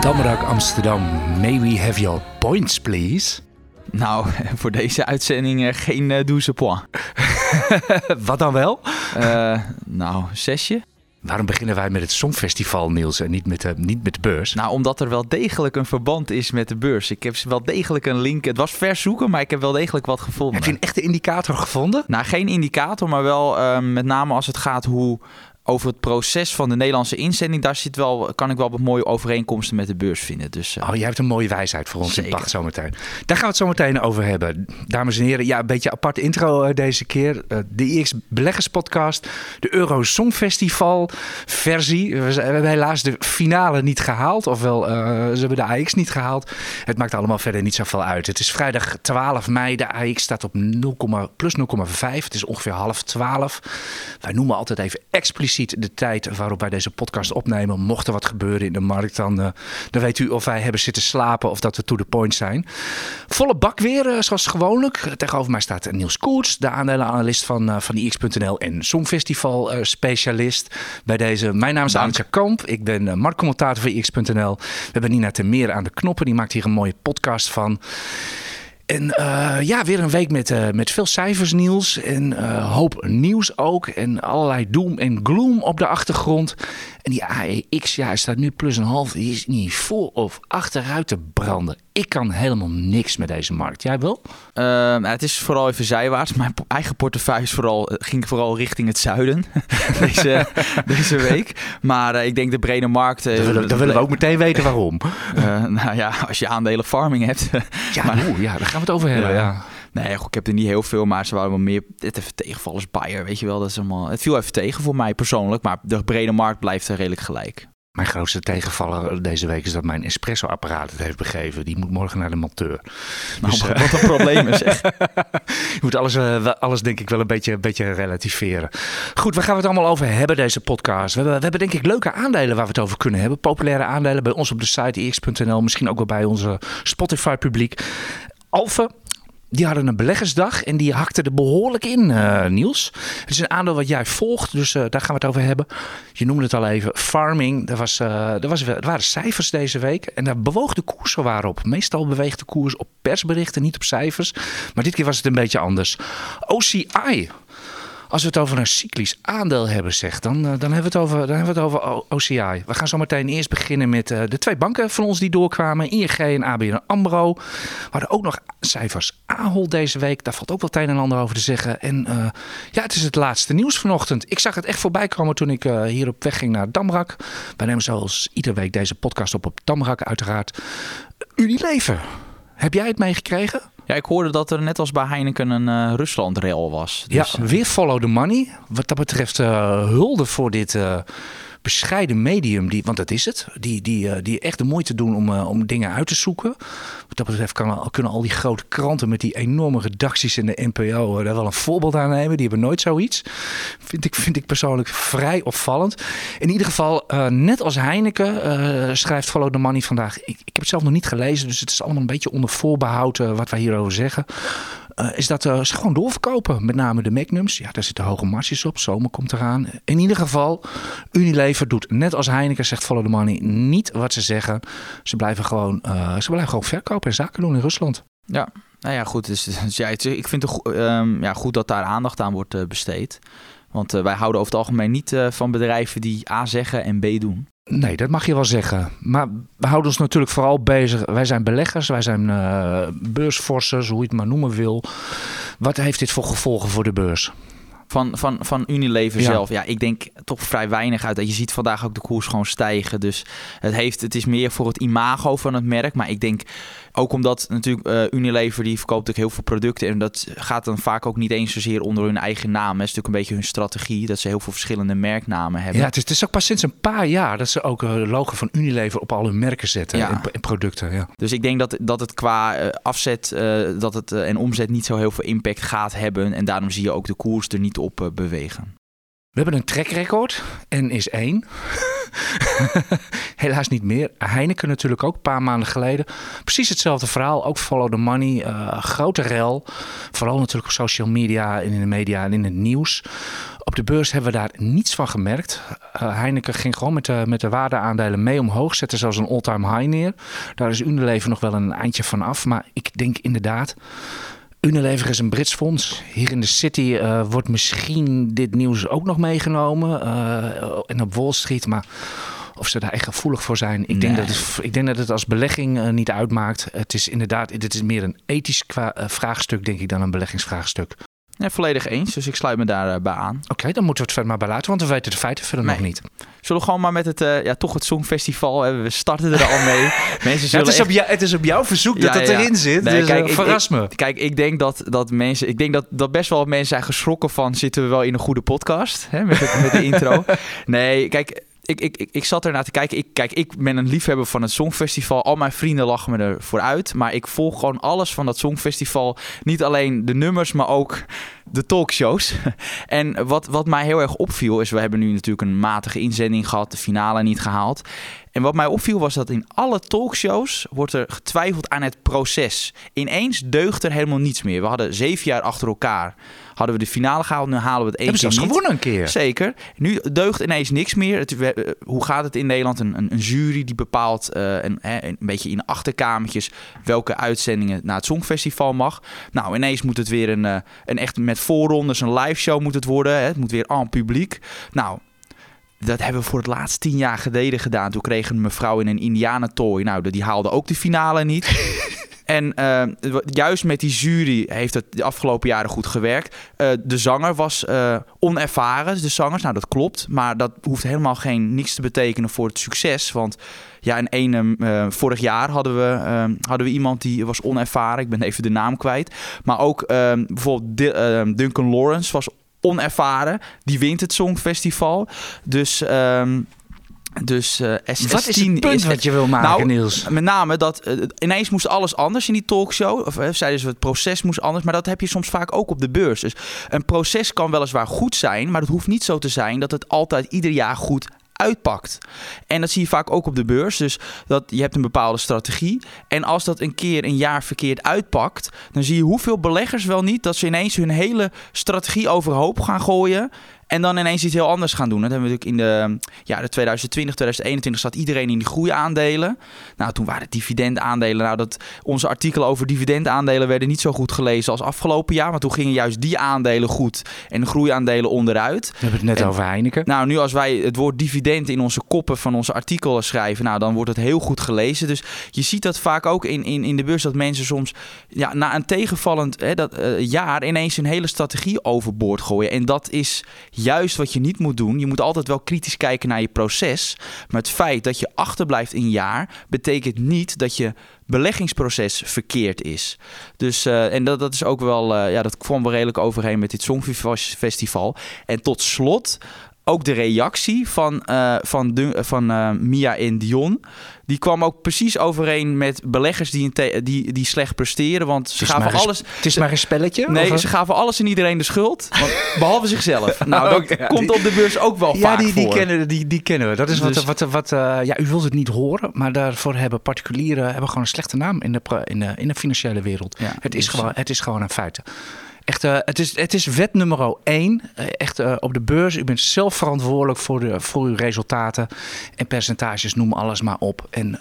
Damrak Amsterdam, may we have your points, please? Nou, voor deze uitzending eh, geen uh, douze point. Wat dan wel? Eh, nou, zesje. Waarom beginnen wij met het Songfestival, Niels, en niet met de, niet met de beurs? Nou, omdat er wel degelijk een verband is met de beurs. Ik heb wel degelijk een link. Het was vers zoeken, maar ik heb wel degelijk wat gevonden. Heb je een echte indicator gevonden? Nou, geen indicator, maar wel uh, met name als het gaat hoe over het proces van de Nederlandse inzending, daar zit wel, kan ik wel wat mooie overeenkomsten met de beurs vinden. Dus, uh... Oh, jij hebt een mooie wijsheid voor ons Zeker. in pacht zometeen. Daar gaan we het zo meteen over hebben. Dames en heren, ja, een beetje apart intro uh, deze keer. Uh, de IX Beleggers Podcast, de Euro Songfestival versie. We, we, hebben helaas de finale niet gehaald, ofwel ze hebben de AX niet gehaald. Het maakt allemaal verder niet zoveel uit. Het is vrijdag 12 mei, de AX staat op 0, plus 0,5. Het is ongeveer half 12. Wij noemen altijd even expliciet de tijd waarop wij deze podcast opnemen. Mocht er wat gebeuren in de markt, dan, uh, dan weet u of wij hebben zitten slapen of dat we to the point zijn. Volle bak weer, uh, zoals gewoonlijk. Tegenover mij staat Niels Koerts, de aandelenanalist van, uh, van IX.nl en Songfestival specialist. Bij deze, mijn naam is Antje Kamp. Ik ben marktcommentator voor IX.nl. We hebben Nina Termeer aan de knoppen. Die maakt hier een mooie podcast van. En uh, ja, weer een week met, uh, met veel cijfers, Niels. En uh, hoop nieuws ook. En allerlei doom en gloom op de achtergrond. En die AEX, ja, staat nu plus een half. Die is niet voor of achteruit te branden. Ik kan helemaal niks met deze markt. Jij wel? Uh, het is vooral even zijwaarts. Mijn eigen portefeuille vooral, ging vooral richting het zuiden deze, deze week. Maar ik denk de brede markt... Dan willen, dan willen we ook meteen weten waarom. nou ja, als je aandelen farming hebt. ja, maar, oe, ja, daar gaan we het over hebben. Ja. ja. Nee, goed, ik heb er niet heel veel, maar ze waren wel meer. Het even tegenvallers Bayer, weet je wel. Dat is allemaal, het viel even tegen voor mij persoonlijk, maar de brede markt blijft er redelijk gelijk. Mijn grootste tegenvaller deze week is dat mijn espresso-apparaat het heeft begeven. Die moet morgen naar de monteur. Nou, dus, wat een probleem is. Je moet alles, uh, alles denk ik wel een beetje, een beetje relativeren. Goed, waar gaan we het allemaal over hebben deze podcast? We hebben, we hebben denk ik leuke aandelen waar we het over kunnen hebben. Populaire aandelen bij ons op de site ix.nl. Misschien ook wel bij onze Spotify-publiek. Alpha, die hadden een beleggersdag en die hakte er behoorlijk in, uh, Niels. Het is een aandeel wat jij volgt, dus uh, daar gaan we het over hebben. Je noemde het al even, farming. Er, was, uh, er, was, er waren cijfers deze week en daar bewoog de koers waren op. Meestal beweegt de koers op persberichten, niet op cijfers. Maar dit keer was het een beetje anders. OCI, als we het over een cyclisch aandeel hebben, zeg, dan, uh, dan, hebben, we het over, dan hebben we het over OCI. We gaan zo meteen eerst beginnen met uh, de twee banken van ons die doorkwamen. ING en ABN AMRO. We hadden ook nog cijfers Ahold deze week. Daar valt ook wel het een en ander over te zeggen. En uh, ja, het is het laatste nieuws vanochtend. Ik zag het echt voorbij komen toen ik hier op weg ging naar Damrak. Wij nemen zoals iedere week deze podcast op op Damrak uiteraard. Unilever. Heb jij het meegekregen? Ja, ik hoorde dat er net als bij Heineken een uh, Rusland-rel was. Dus, ja, weer follow the money. Wat dat betreft uh, hulde voor dit bescheiden medium, die, want dat is het, die, die, die echt de moeite doen om, om dingen uit te zoeken. Wat dat betreft kan, kunnen al die grote kranten met die enorme redacties in de NPO daar wel een voorbeeld aan nemen. Die hebben nooit zoiets. Vind ik, vind ik persoonlijk vrij opvallend. In ieder geval, net als Heineken schrijft Follow the Money vandaag. Ik, ik heb het zelf nog niet gelezen, dus het is allemaal een beetje onder voorbehoud wat wij hierover zeggen. Uh, is dat uh, ze gewoon doorverkopen. Met name de Magnums. Ja, daar zitten hoge marges op. Zomer komt eraan. In ieder geval, Unilever doet net als Heineken, zegt Follow the Money, niet wat ze zeggen. Ze blijven gewoon, uh, ze blijven gewoon verkopen en zaken doen in Rusland. Ja, nou ja, goed. Dus, dus ik vind het um, ja, goed dat daar aandacht aan wordt besteed. Want wij houden over het algemeen niet van bedrijven die A zeggen en B doen. Nee, dat mag je wel zeggen. Maar we houden ons natuurlijk vooral bezig. Wij zijn beleggers, wij zijn uh, hoe je het maar noemen wil. Wat heeft dit voor gevolgen voor de beurs? Van, van, van Unilever ja. zelf, ja, ik denk toch vrij weinig uit. Je ziet vandaag ook de koers gewoon stijgen. Dus het, heeft, het is meer voor het imago van het merk. Maar ik denk ook omdat natuurlijk uh, Unilever die verkoopt ook heel veel producten. En dat gaat dan vaak ook niet eens zozeer onder hun eigen naam. Het is natuurlijk een beetje hun strategie. Dat ze heel veel verschillende merknamen hebben. Ja, het is, het is ook pas sinds een paar jaar dat ze ook een logo van Unilever op al hun merken zetten. Ja. En, en, producten. Ja. Dus ik denk dat, dat het qua uh, afzet uh, dat het, en omzet niet zo heel veel impact gaat hebben. En daarom zie je ook de koers er niet op bewegen. We hebben een trackrecord en is één. Helaas niet meer. Heineken natuurlijk ook, een paar maanden geleden. Precies hetzelfde verhaal, ook follow the money. Uh, grote rel, vooral natuurlijk op social media en in de media en in het nieuws. Op de beurs hebben we daar niets van gemerkt. Uh, Heineken ging gewoon met de, met de waardeaandelen mee omhoog. Zette zelfs een all-time high neer. Daar is Unilever nog wel een eindje van af. Maar ik denk inderdaad Unilever is een Brits fonds. Hier in de City uh, wordt misschien dit nieuws ook nog meegenomen. Uh, en op Wall Street, maar of ze daar echt gevoelig voor zijn. Ik, nee. denk, dat het, ik denk dat het als belegging uh, niet uitmaakt. Het is inderdaad, dit is meer een ethisch vraagstuk, denk ik, dan een beleggingsvraagstuk. Nee, volledig eens. Dus ik sluit me daarbij aan. Oké, okay, dan moeten we het verder maar bij laten, want we weten de feiten verder nee. nog niet. Zullen we gewoon maar met het, uh, ja, toch het Songfestival, we starten er al mee. mensen zullen ja, het, is echt... op jou, het is op jouw verzoek ja, dat het ja. erin zit, nee, dus kijk, uh, verras ik, me. Ik, kijk, ik denk dat, dat mensen, ik denk dat, dat best wel wat mensen zijn geschrokken van, zitten we wel in een goede podcast, hè, met, het, met de intro. Nee, kijk, ik, ik, ik, zat ernaar te kijken. Ik, kijk, ik ben een liefhebber van het Songfestival. Al mijn vrienden lachen me ervoor uit. Maar ik volg gewoon alles van dat Songfestival. Niet alleen de nummers, maar ook de talkshows. en wat, wat mij heel erg opviel is... we hebben nu natuurlijk een matige inzending gehad. De finale niet gehaald. En wat mij opviel was dat in alle talkshows wordt er getwijfeld aan het proces. Ineens deugt er helemaal niets meer. We hadden zeven jaar achter elkaar hadden we de finale gehaald. Nu halen we het één Hebben keer ze gewonnen een keer. Zeker. Nu deugt ineens niks meer. Het, we, hoe gaat het in Nederland? Een, een, een jury die bepaalt uh, een, hè, een beetje in achterkamertjes welke uitzendingen naar het Songfestival mag. Nou, ineens moet het weer een, uh, een echt met voorrondes, een live show moet het worden. Hè. Het moet weer aan publiek. Nou, dat hebben we voor het laatst tien jaar geleden gedaan. Toen kreeg een mevrouw in een indianentooi. Nou, die haalde ook de finale niet. En uh, juist met die jury heeft het de afgelopen jaren goed gewerkt. Uh, de zanger was uh, onervaren, de zangers. Nou, dat klopt. Maar dat hoeft helemaal geen niks te betekenen voor het succes. Want ja, in ene, vorig jaar hadden we, hadden we iemand die was onervaren. Ik ben even de naam kwijt. Maar ook bijvoorbeeld Duncan Lawrence was onervaren. Die wint het Songfestival. Dus... Um, dus uh, S16 wat is het punt is, wat je wil maken, nou, Niels? Met name dat uh, ineens moest alles anders in die talkshow. Of uh, zeiden ze het proces moest anders. Maar dat heb je soms vaak ook op de beurs. Dus een proces kan weliswaar goed zijn. Maar het hoeft niet zo te zijn dat het altijd ieder jaar goed uitpakt. En dat zie je vaak ook op de beurs. Dus dat je hebt een bepaalde strategie. En als dat een keer een jaar verkeerd uitpakt, dan zie je hoeveel beleggers wel niet dat ze ineens hun hele strategie overhoop gaan gooien. En dan ineens iets heel anders gaan doen. Dat hebben we natuurlijk in de jaren 2020, 2021 zat iedereen in die groeiaandelen. Nou, toen waren dividendaandelen. Nou, dat onze artikelen over dividendaandelen werden niet zo goed gelezen als afgelopen jaar. Maar toen gingen juist die aandelen goed en de groeiaandelen onderuit. We hebben het net en, over Heineken. Nou, nu als wij het woord dividend in onze koppen van onze artikelen schrijven, nou, dan wordt het heel goed gelezen. Dus je ziet dat vaak ook in, in, in de beurs dat mensen soms ja, na een tegenvallend hè, dat, uh, jaar ineens een hele strategie overboord gooien. En dat is juist wat je niet moet doen. Je moet altijd wel kritisch kijken naar je proces. Maar het feit dat je achterblijft in een jaar, betekent niet dat je beleggingsproces verkeerd is. Dus, uh, en dat, dat is ook wel, uh, ja, dat kwam wel redelijk overheen met dit Songfestival. En tot slot ook de reactie van, uh, van, de, van uh, Mia en Dion. Die kwam ook precies overeen met beleggers die, die, die slecht presteren. Want ze gaven alles. Het is maar een spelletje? Nee, of? ze gaven alles en iedereen de schuld. Want, behalve zichzelf. Nou, dat okay, komt die, op de beurs ook wel ja, vaak die, die voor. Kennen, die, die kennen we. Dat is dus, wat, wat, wat uh, ja, u wilt het niet horen. Maar daarvoor hebben particulieren hebben gewoon een slechte naam in de, in de, in de financiële wereld. Ja, het, is dus, gewoon, het is gewoon een feit. Echt, uh, het, is, het is wet nummer één. Uh, echt uh, op de beurs. U bent zelf verantwoordelijk voor, de, voor uw resultaten. En percentages, noem alles maar op. En,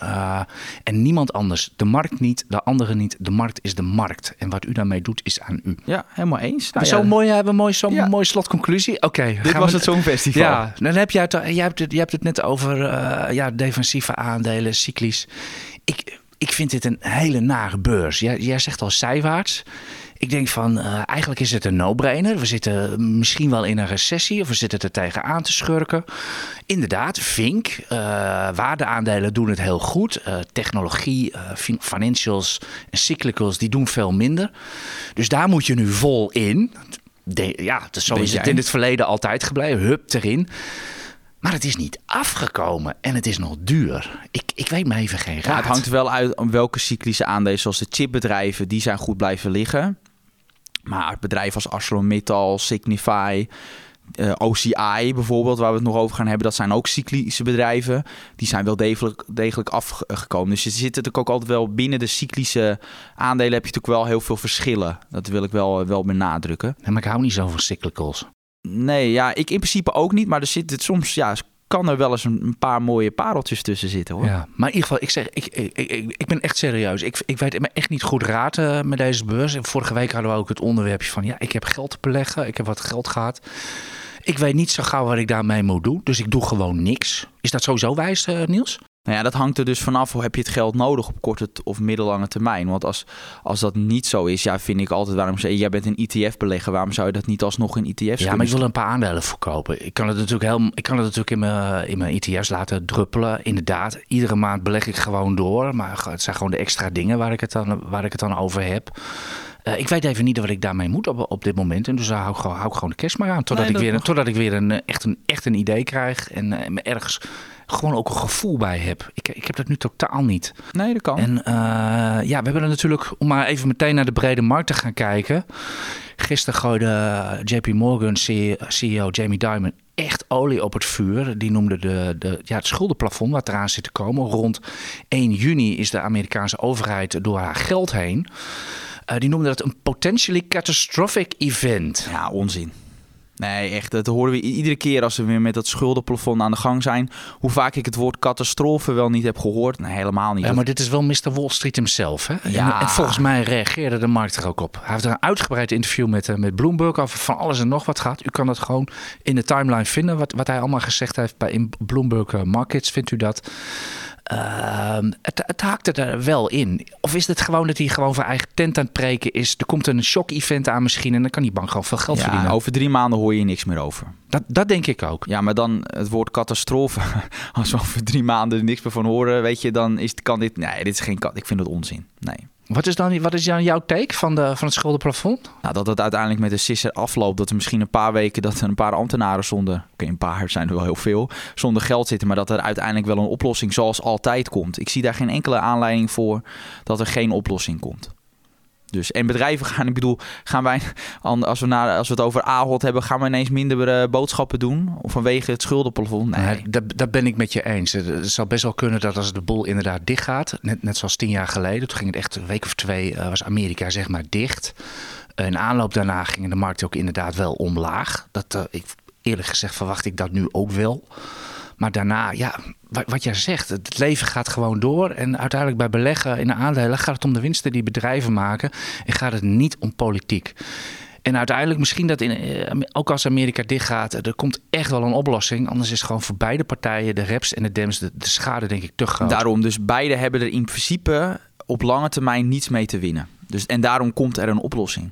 en niemand anders. De markt niet, de andere niet. De markt is de markt. En wat u daarmee doet, is aan u. Ja, helemaal eens. Nou, zo ja. mooi, hebben we mooi, zo'n ja. mooie slotconclusie. Oké. Okay, Dit was we, het Songfestival. Ja, dan heb je het, jij, hebt het, jij hebt het net over ja, defensieve aandelen, cyclisch. Ik, ik vind dit een hele nare beurs. Jij, jij zegt al zijwaarts. Ik denk van, uh, eigenlijk is het een no-brainer. We zitten misschien wel in een recessie of we zitten er tegenaan te schurken. Inderdaad, Vink, uh, waardeaandelen doen het heel goed. Uh, technologie, financials en cyclicals, die doen veel minder. Dus daar moet je nu vol in. De, ja, zo is het in het verleden altijd gebleven. Hup erin. Maar het is niet afgekomen en het is nog duur. Ik, ik weet me even geen raad. Ja, het hangt wel uit om welke cyclische aandelen, zoals de chipbedrijven, die zijn goed blijven liggen. Maar bedrijven als ArcelorMittal, Signify, Uh, OCI bijvoorbeeld, waar we het nog over gaan hebben, dat zijn ook cyclische bedrijven. Die zijn wel degelijk, degelijk afgekomen. Dus je zit natuurlijk ook altijd wel binnen de cyclische aandelen heb je natuurlijk wel heel veel verschillen. Dat wil ik wel, wel benadrukken. Nee, maar ik hou niet zo van cyclicals. Nee, ja, ik in principe ook niet. Maar er zit het soms, ja, kan er wel eens een, paar mooie pareltjes tussen zitten hoor. Ja, maar in ieder geval, ik zeg, ik, ik, ik, ik ben echt serieus. Ik, ik weet me echt niet goed raad met deze beurs. Vorige week hadden we ook het onderwerpje van, ja, ik heb geld te beleggen. Ik heb wat geld gehad. Ik weet niet zo gauw wat ik daarmee moet doen. Dus ik doe gewoon niks. Is dat sowieso wijs, uh, Niels? Nou ja, dat hangt er dus vanaf heb je het geld nodig op korte of middellange termijn. Want als, als dat niet zo is, ja, vind ik altijd waarom zeg jij bent een ETF-belegger, waarom zou je dat niet alsnog in ETF's Ja, maar ik wil een paar aandelen verkopen. Ik kan het natuurlijk, heel, ik kan het natuurlijk in mijn, in mijn ETF's laten druppelen. Inderdaad, iedere maand beleg ik gewoon door. Maar het zijn gewoon de extra dingen waar ik het dan, waar ik het dan over heb. Uh, ik weet even niet wat ik daarmee moet op, op dit moment. En dus daar hou ik gewoon, hou ik gewoon de kerst maar aan. Totdat nee, ik weer, totdat ik weer een, echt, een, echt een idee krijg. En uh, me ergens gewoon ook een gevoel bij heb. Ik, ik heb dat nu totaal niet. Nee, dat kan. En uh, ja, we hebben er natuurlijk, om maar even meteen naar de brede markt te gaan kijken. Gisteren gooide JP Morgan CEO Jamie Dimon echt olie op het vuur. Die noemde de, de, ja, het schuldenplafond wat eraan zit te komen. Rond 1 juni is de Amerikaanse overheid door haar geld heen. Uh, die noemde dat een potentially catastrophic event. Ja, onzin. Nee, echt. Dat horen we iedere keer als we weer met dat schuldenplafond aan de gang zijn. Hoe vaak ik het woord catastrofe wel niet heb gehoord. Nee, helemaal niet. Ja, maar dit is wel Mr. Wall Street himself. Hè? Ja. En, volgens mij reageerde de markt er ook op. Hij heeft een uitgebreid interview met, uh, met Bloomberg over van alles en nog wat gaat. U kan het gewoon in de timeline vinden. Wat, wat hij allemaal gezegd heeft bij in Bloomberg eh, Markets. Vindt u dat? Uh, het, het haakte er wel in. Of is het gewoon dat hij gewoon voor eigen tent aan het preken is? Er komt een shock-event aan misschien en dan kan die bank gewoon veel geld ja, verdienen. Over drie maanden hoor je niks meer over. Dat, dat denk ik ook. Ja, maar dan het woord catastrofe. Als we over drie maanden niks meer van horen, weet je, dan is, kan dit... Nee, dit is geen... Ik vind het onzin. Nee. Wat is dan, wat is jouw take van, de, van het schuldenplafond? Nou, dat het uiteindelijk met de sisser afloopt. Dat er misschien een paar weken dat er een paar ambtenaren zonder... Oké, een paar zijn er wel heel veel. Zonder geld zitten. Maar dat er uiteindelijk wel een oplossing zoals altijd komt. Ik zie daar geen enkele aanleiding voor dat er geen oplossing komt. Dus, en bedrijven gaan, ik bedoel, gaan wij, als we, als we het over Ahold hebben, gaan we ineens minder uh, boodschappen doen? Of vanwege het schuldenplafond? Nee, dat, ben ik met je eens. Het zou best wel kunnen dat als de boel inderdaad dicht gaat, net, net zoals tien jaar geleden, toen ging het echt een week of twee, uh, was Amerika zeg maar dicht. In aanloop daarna gingen de markten ook inderdaad wel omlaag. Dat, uh, ik, eerlijk gezegd verwacht ik dat nu ook wel. Maar daarna, ja, wat jij zegt, het leven gaat gewoon door. En uiteindelijk bij beleggen in de aandelen gaat het om de winsten die bedrijven maken. En gaat het niet om politiek. En uiteindelijk misschien dat in, eh, ook als Amerika dichtgaat, er komt echt wel een oplossing. Anders is gewoon voor beide partijen, de reps en de dems, de, de schade denk ik te groot. Daarom, dus beide hebben er in principe op lange termijn niets mee te winnen. Dus, en daarom komt er een oplossing.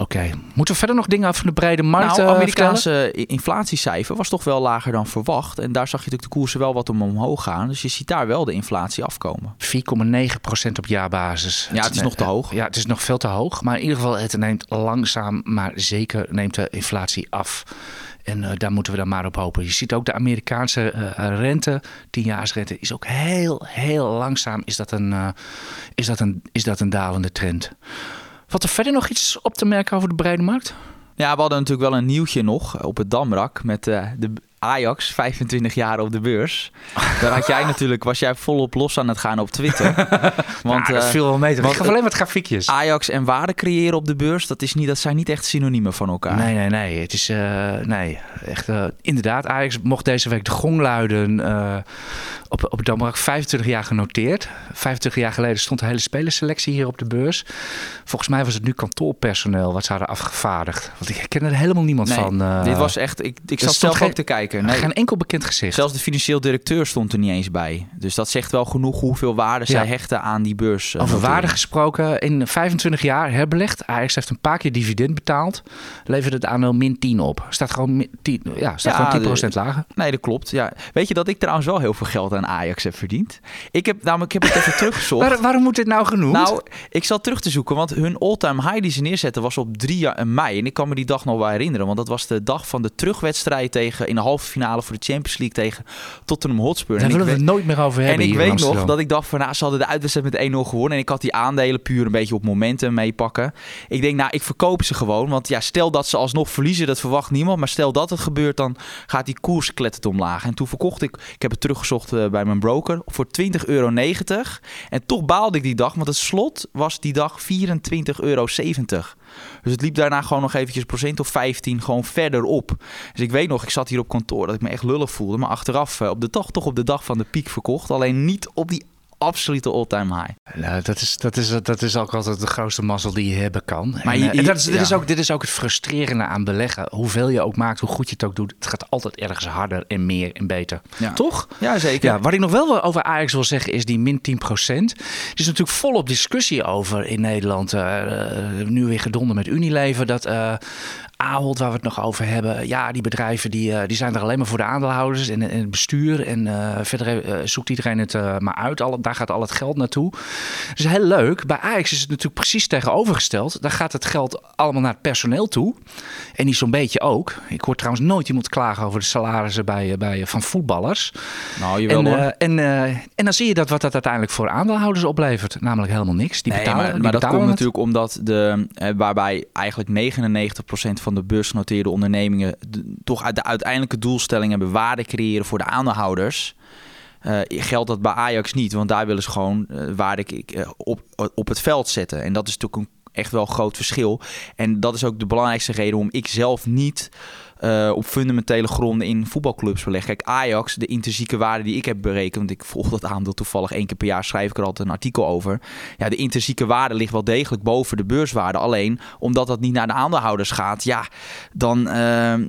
Oké. Moeten we verder nog dingen over de brede markt nou, uh, Amerikaanse inflatiecijfer was toch wel lager dan verwacht. En daar zag je natuurlijk de koersen wel wat om omhoog gaan. Dus je ziet daar wel de inflatie afkomen. 4,9% op jaarbasis. Ja, het is nog te hoog. Ja, het is nog veel te hoog. Maar in ieder geval, het neemt langzaam, maar zeker neemt de inflatie af. En uh, daar moeten we dan maar op hopen. Je ziet ook de Amerikaanse uh, rente, tienjaarsrente, is ook heel, heel langzaam is dat een, uh, is dat een, is dat een dalende trend. Wat er verder nog iets op te merken over de brede markt? Ja, we hadden natuurlijk wel een nieuwtje nog op het Damrak met uh, de Ajax, 25 jaar op de beurs. Daar had jij natuurlijk, was jij volop los aan het gaan op Twitter. Want, ja, dat viel wel mee. Ik gaf alleen wat grafiekjes. Ajax en waarde creëren op de beurs, dat, is niet, dat zijn niet echt synoniemen van elkaar. Nee, nee, nee. Het is, uh, nee, echt, uh, inderdaad, Ajax mocht deze week de gong luiden uh, op, op Damrak 25 jaar genoteerd. 25 jaar geleden stond de hele spelerselectie hier op de beurs. Volgens mij was het nu kantoorpersoneel wat ze hadden afgevaardigd. Want ik ken er helemaal niemand nee, van. dit was echt, ik, ik zat zelf ook te kijken. Nee. Geen enkel bekend gezicht. Zelfs de financieel directeur stond er niet eens bij. Dus dat zegt wel genoeg hoeveel waarde ja. zij hechten aan die beurs. Uh, Over waarde gesproken, in 25 jaar herbelegd. Ajax heeft een paar keer dividend betaald. Levert het aandeel min 10 op. Staat gewoon, 10, ja, staat ja, gewoon 10% de, lager. Nee, dat klopt. Ja. Weet je dat ik trouwens wel heel veel geld aan Ajax heb verdiend? Ik heb namelijk ik heb het even teruggezocht. Waar, waarom moet dit nou genoemd? Nou, ik zal terug te zoeken, want hun all-time high die ze neerzetten was op 3 mei. En ik kan me die dag nog wel herinneren, want dat was de dag van de terugwedstrijd tegen in de halve halve finale voor de Champions League tegen Tottenham Hotspur. Daar En willen ik we het nooit meer over en hebben ik hier in weet nog dat ik dacht van, nou, ze hadden de uitwedstrijd met 1-0 gewonnen. En ik had die aandelen puur een beetje op momenten meepakken. Ik denk, nou, ik verkoop ze gewoon. Want ja, stel dat ze alsnog verliezen, dat verwacht niemand. Maar stel dat het gebeurt, dan gaat die koers klettert omlaag. En toen verkocht ik, ik heb het teruggezocht eh, bij mijn broker, voor 20,90 euro. En toch baalde ik die dag, want het slot was die dag 24,70 euro. Dus het liep daarna gewoon nog eventjes procent of 15 gewoon verder op. Dus ik weet nog, ik zat hier op kantoor dat ik me echt lullig voelde. Maar achteraf eh, op de dag, toch op de dag van de piek verkocht. Alleen niet op die absolute all-time high. Nou, dat, is, dat, is, dat is ook altijd de grootste mazzel die je hebben kan. Maar en, je- eh, en dat is, dit, ja. is ook, dit is ook het frustrerende aan beleggen. Hoeveel je ook maakt, hoe goed je het ook doet. Het gaat altijd ergens harder en meer en beter. Ja. Toch? Ja, zeker. Ja, wat ik nog wel over Ajax wil zeggen is die min 10% Er is natuurlijk volop discussie over in Nederland. eh, eh, nu weer gedonden met Unilever. Dat Ahold, waar we het nog over hebben. Ja, die bedrijven die, eh, die zijn er alleen maar voor de aandeelhouders en, en het bestuur. En eh, verder eh, zoekt iedereen het maar uit. Al, daar gaat al het geld naartoe. Dus heel leuk. Bij Ajax is het natuurlijk precies tegenovergesteld. Daar gaat het geld allemaal naar het personeel toe. En die zo'n beetje ook. Ik hoor trouwens nooit iemand klagen over de salarissen bij, bij, van voetballers. Nou, jawel En, hoor. en, en dan zie je dat wat dat uiteindelijk voor aandeelhouders oplevert. Namelijk helemaal niks. Die Nee, betalen, maar, die maar dat komt het. natuurlijk omdat de, waarbij eigenlijk 99% van de beursgenoteerde ondernemingen toch uit de uiteindelijke doelstelling hebben waarde creëren voor de aandeelhouders. eh, geldt dat bij Ajax niet, want daar willen ze gewoon eh, waarde eh, op, op het veld zetten. En dat is natuurlijk een, echt wel een groot verschil. En dat is ook de belangrijkste reden waarom ik zelf niet eh, op fundamentele gronden in voetbalclubs beleg. Kijk, Ajax, de intrinsieke waarde die ik heb berekend, want ik volg dat aandeel toevallig één keer per jaar, schrijf ik er altijd een artikel over. Ja, de intrinsieke waarde ligt wel degelijk boven de beurswaarde. Alleen omdat dat niet naar de aandeelhouders gaat, ja, dan, eh,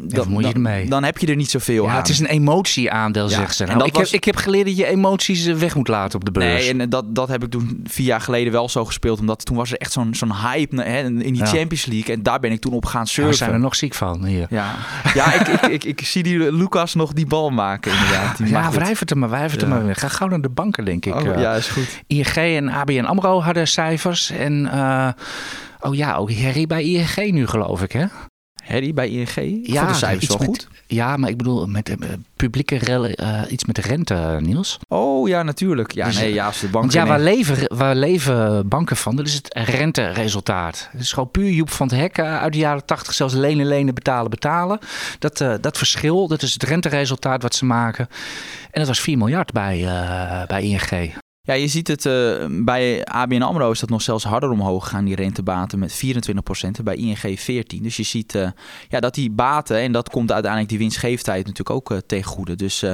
dan, moet je dan, ermee? dan heb je er niet zoveel Ja, aan. het is een emotieaandeel, Ja, zegt ze. en Nou, dat ik, was- heb, ik heb geleerd dat je emoties eh, weg moet laten op de beurs. Nee, en dat, dat heb ik toen vier jaar geleden wel zo gespeeld. Omdat toen was er echt zo'n zo'n hype hè, in die. Champions League. En daar ben ik toen op gaan surfen. we zijn er nog ziek van hier. Ja, ja ik, ik, ik, ik zie die Lucas nog die bal maken inderdaad. Die Ja, wrijf het er maar, wrijf het er maar weer. Ga gauw naar de banken, denk ik. Oh, eh. ja, is goed. ING en ABN AMRO hadden cijfers. En, eh, oh ja, ook Harry bij ING nu, geloof ik, hè? Harry bij ING? Ja, de cijfers wel met- goed. Ja, maar ik bedoel, met eh, publieke rel- eh, iets met de rente, Niels. Oh ja, natuurlijk. Ja, Dus, nee, ja, als de bank... Want ja, waar leven, waar leven banken van? Dat is het renteresultaat. Het is gewoon puur Joep van het Hek eh, uit de jaren tachtig. Zelfs lenen, lenen, betalen, betalen. Dat, dat verschil, dat is het renteresultaat wat ze maken. En dat was 4 miljard bij, bij ING. Ja, je ziet het eh, bij ABN AMRO is dat nog zelfs harder omhoog gegaan, die rentebaten met 24% en bij ING 14. Dus je ziet eh, ja, dat die baten, en dat komt uiteindelijk die winstgevendheid natuurlijk ook eh, ten goede. Dus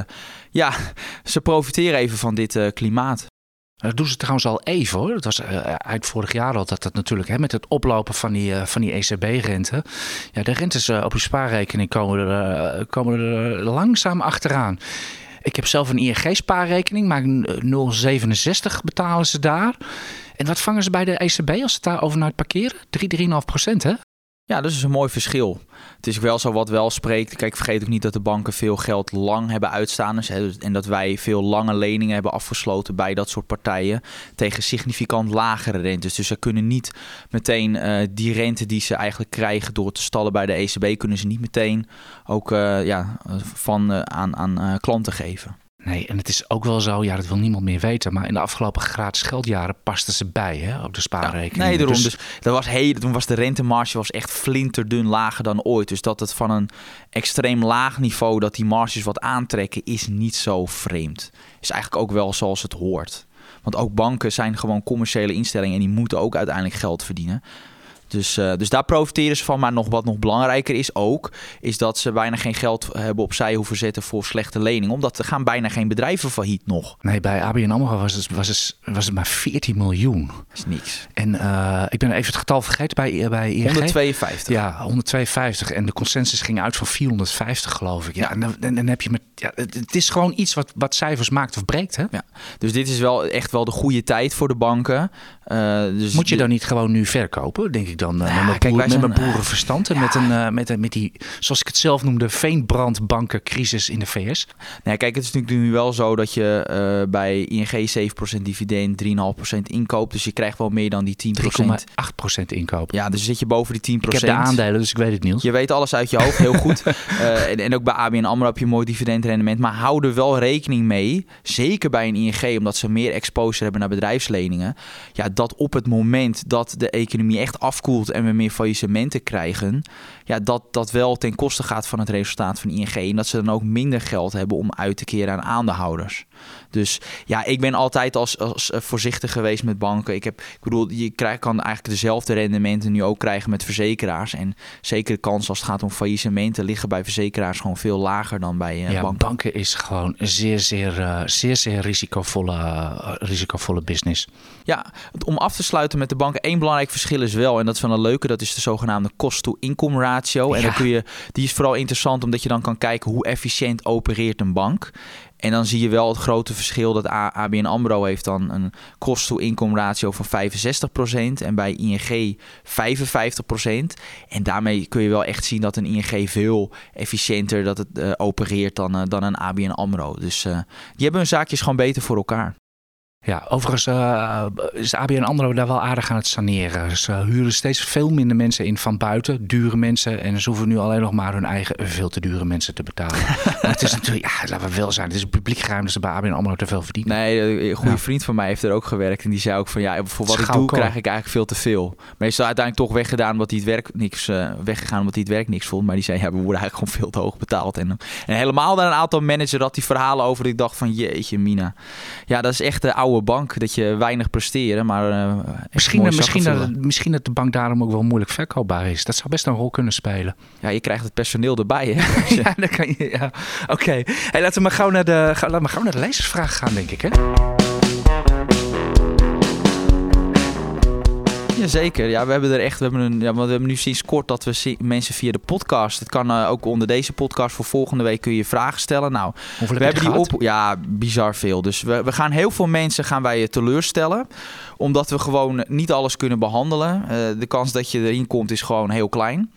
ja, ze profiteren even van dit klimaat. Dat doen ze trouwens al even hoor. Dat was eind vorig jaar al dat dat natuurlijk hè, met het oplopen van die, van die ECB-rente. Ja, de rentes op je spaarrekening komen er, komen er langzaam achteraan. Ik heb zelf een ING-spaarrekening, maar een, eh, 0,67 betalen ze daar. En wat vangen ze bij de ECB als ze het daar overnight parkeren? 3, 3,5 procent hè? Ja, dat is een mooi verschil. Het is wel zo wat wel spreekt. Kijk, vergeet ook niet dat de banken veel geld lang hebben uitstaan. Dus, en dat wij veel lange leningen hebben afgesloten bij dat soort partijen. Tegen significant lagere rentes. Dus ze kunnen niet meteen eh, die rente die ze eigenlijk krijgen door te stallen bij de ECB, kunnen ze niet meteen ook eh, ja, van, eh, aan, aan klanten geven. Nee, en het is ook wel zo, ja, dat wil niemand meer weten. Maar in de afgelopen gratis geldjaren pasten ze bij hè, op de spaarrekening. Nee, daarom. Dus, dat was, hey, toen was de rentemarge was echt flinterdun lager dan ooit. Dus dat het van een extreem laag niveau, dat die marges wat aantrekken, is niet zo vreemd. Is eigenlijk ook wel zoals het hoort. Want ook banken zijn gewoon commerciële instellingen en die moeten ook uiteindelijk geld verdienen. Dus, uh, dus daar profiteren ze van. Maar nog wat nog belangrijker is ook, is dat ze bijna geen geld hebben opzij hoeven zetten voor slechte leningen. Omdat er gaan bijna geen bedrijven failliet nog. Nee, bij ABN AMRO was het, was het, was het maar 14 miljoen. Dat is niks. En uh, ik ben even het getal vergeten bij, bij ING. 152. Ja, 152. En de consensus ging uit van 450 geloof ik. Ja, en dan, en dan heb je met... Ja, het, het is gewoon iets wat, wat cijfers maakt of breekt, hè? Ja, dus dit is wel echt wel de goede tijd voor de banken. Uh, dus Moet je dan niet gewoon nu verkopen, denk ik dan. Met, mijn, boer, met boerenverstand. En met, een, met, met die, zoals ik het zelf noemde, veenbrandbankencrisis in de VS. Nee, kijk, het is natuurlijk nu wel zo dat je bij ING 7% dividend, 3,5% inkoop. Dus je krijgt wel meer dan die 10%. 3,8% inkoop. Ja, dus zit je boven die 10%. Ik heb de aandelen, dus ik weet het niet. Je weet alles uit je hoofd, heel goed. en, en, ook bij ABN AMRO heb je een mooi dividendrendement. Maar hou er wel rekening mee, zeker bij een ING, omdat ze meer exposure hebben naar bedrijfsleningen. Ja, dat op het moment dat de economie echt afkoelt en we meer faillissementen krijgen, ja, dat dat wel ten koste gaat van het resultaat van ING. En dat ze dan ook minder geld hebben om uit te keren aan aandeelhouders. Dus ja, ik ben altijd als, als eh, voorzichtig geweest met banken. Ik, heb, ik bedoel, je krijg, kan eigenlijk dezelfde rendementen nu ook krijgen met verzekeraars. En zeker de kans als het gaat om faillissementen liggen bij verzekeraars gewoon veel lager dan bij uh, ja, banken. banken is gewoon een zeer, zeer, uh, zeer, zeer risicovolle, uh, risicovolle business. Ja, om af te sluiten met de banken, één belangrijk verschil is wel, en dat is wel een leuke, dat is de zogenaamde cost-to-income ratio. En dan kun je, die is vooral interessant omdat je dan kan kijken hoe efficiënt opereert een bank. En dan zie je wel het grote verschil dat ABN AMRO heeft dan een kost-to-income ratio van 65% en bij ING 55%. En daarmee kun je wel echt zien dat een ING veel efficiënter dat het, uh, opereert dan, uh, dan een ABN AMRO. Dus uh, die hebben hun zaakjes gewoon beter voor elkaar. Ja, overigens uh, is ABN AMRO daar wel aardig aan het saneren. Ze huren steeds veel minder mensen in van buiten, dure mensen. En ze hoeven nu alleen nog maar hun eigen veel te dure mensen te betalen. maar het is natuurlijk, ja, laten we wel zijn, het is een publiek geheim dat ze bij ABN AMRO te veel verdienen. Nee, een goede vriend van mij heeft er ook gewerkt. En die zei ook van, ja, voor wat ik doe krijg ik eigenlijk veel te veel. Maar is uiteindelijk toch weggedaan omdat hij het werk niks, uh, weggegaan omdat hij het werk niks vond. Maar die zei, ja, we worden eigenlijk gewoon veel te hoog betaald. En, en helemaal naar een aantal managers had die verhalen over. Dat ik dacht van, jeetje mina. Ja, dat is echt de oude bank dat je weinig presteren, maar uh, misschien, misschien, dat, misschien dat de bank daarom ook wel moeilijk verkoopbaar is. Dat zou best een rol kunnen spelen. Ja, je krijgt het personeel erbij. Hè? ja, dan kan je. Ja. Oké, okay. hey, laten we maar gauw naar de, laten we gauw naar de lezersvraag gaan, denk ik. Hè? Jazeker. Ja, we hebben er echt. We hebben, een, ja, we hebben nu sinds kort dat we mensen via de podcast. Het kan uh, ook onder deze podcast voor volgende week kun je vragen stellen. Nou, Hoeveel we hebben die op. Ja, bizar veel. Dus we, we gaan heel veel mensen gaan wij teleurstellen. Omdat we gewoon niet alles kunnen behandelen. Uh, de kans dat je erin komt is gewoon heel klein.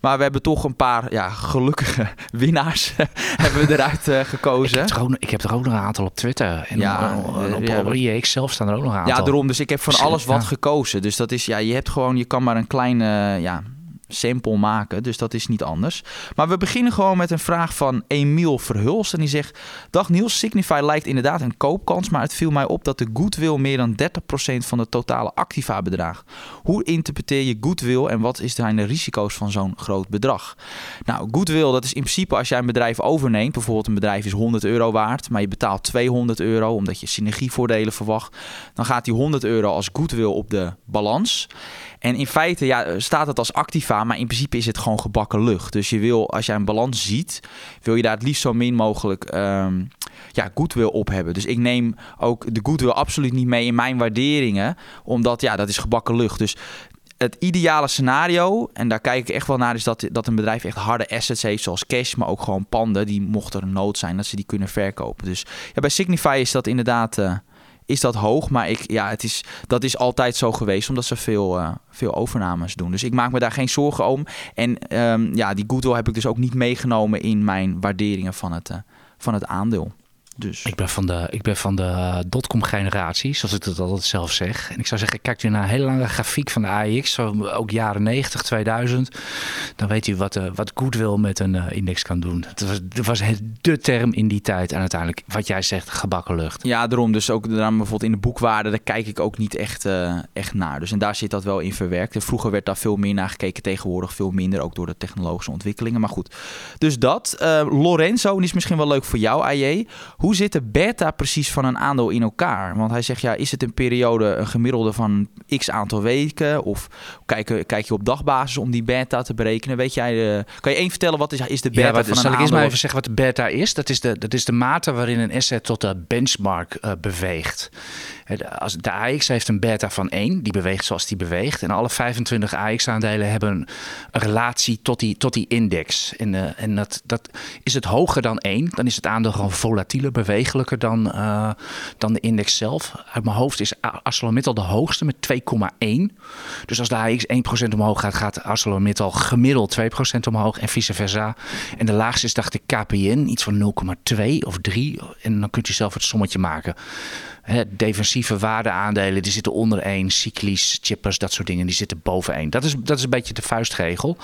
Maar we hebben toch een paar ja, gelukkige winnaars hebben we eruit uh, gekozen. Ik heb, er ook, ik heb er ook nog een aantal op Twitter. En ja, op, op, ja, op IEX zelf staan er ook nog een aantal. Ja, daarom. Dus ik heb van alles wat gekozen. Dus dat is, ja, je hebt gewoon, je kan maar een kleine, ja, sample maken. Dus dat is niet anders. Maar we beginnen gewoon met een vraag van Emiel Verhulst. En die zegt: Dag Niels, Signify lijkt inderdaad een koopkans. Maar het viel mij op dat de goodwill meer dan 30% van de totale activa bedraagt. Hoe interpreteer je goodwill en wat zijn de risico's van zo'n groot bedrag? Nou, goodwill, dat is in principe als jij een bedrijf overneemt. Bijvoorbeeld een bedrijf is 100 euro waard. Maar je betaalt 200 euro omdat je synergievoordelen verwacht. Dan gaat die 100 euro als goodwill op de balans. En in feite ja, staat het als activa, maar in principe is het gewoon gebakken lucht. Dus je wil, als jij een balans ziet, wil je daar het liefst zo min mogelijk um, ja, goodwill op hebben. Dus ik neem ook de goodwill absoluut niet mee in mijn waarderingen, omdat ja, dat is gebakken lucht. Dus het ideale scenario, en daar kijk ik echt wel naar, is dat, dat een bedrijf echt harde assets heeft, zoals cash, maar ook gewoon panden, die mocht er een nood zijn, dat ze die kunnen verkopen. Dus ja, bij Signify is dat inderdaad... Uh, is dat hoog. Maar ik, ja, het is, dat is altijd zo geweest, omdat ze veel, uh, veel overnames doen. Dus ik maak me daar geen zorgen om. En um, ja, die goodwill heb ik dus ook niet meegenomen in mijn waarderingen van het, uh, van het aandeel. Dus. Ik ben van de, ik ben van de dotcom generatie, zoals ik dat altijd zelf zeg. En ik zou zeggen, kijkt u naar een hele lange grafiek van de AX, ook jaren 90, 2000. Dan weet u wat, uh, wat goodwill met een uh, index kan doen. Het was, het was de term in die tijd. En uiteindelijk, wat jij zegt, gebakken lucht. Ja, daarom. Dus ook daarom bijvoorbeeld in de boekwaarde, daar kijk ik ook niet echt, uh, echt naar. Dus en daar zit dat wel in verwerkt. En vroeger werd daar veel meer naar gekeken, tegenwoordig veel minder, ook door de technologische ontwikkelingen. Maar goed, dus dat. Lorenzo, die is misschien wel leuk voor jou, AJ. Hoe zit de beta precies van een aandeel in elkaar? Want hij zegt, ja, is het een periode, een gemiddelde van x aantal weken? Of kijk, kijk je op dagbasis om die beta te berekenen? Weet jij, uh, kan je één vertellen, wat is, is de beta ja, wat, van een zal aandeel? ik eerst maar even zeggen wat de beta is? Dat is de, dat is de mate waarin een asset tot de benchmark uh, beweegt. Als de AX heeft een beta van 1, die beweegt zoals die beweegt. En alle 25 AX-aandelen hebben een relatie tot die, tot die index. En, uh, en dat, dat is het hoger dan 1, dan is het aandeel gewoon volatieler bewegelijker dan, uh, dan de index zelf. Uit mijn hoofd is ArcelorMittal de hoogste met 2,1. Dus als de AX 1% omhoog gaat, gaat ArcelorMittal gemiddeld 2% omhoog en vice versa. En de laagste is dacht ik KPN, iets van 0,2 of 3. En dan kunt u zelf het sommetje maken defensieve waardeaandelen die zitten onder één. Cyclies, chippers, dat soort dingen, die zitten boven één. Dat is, dat is een beetje de vuistregel.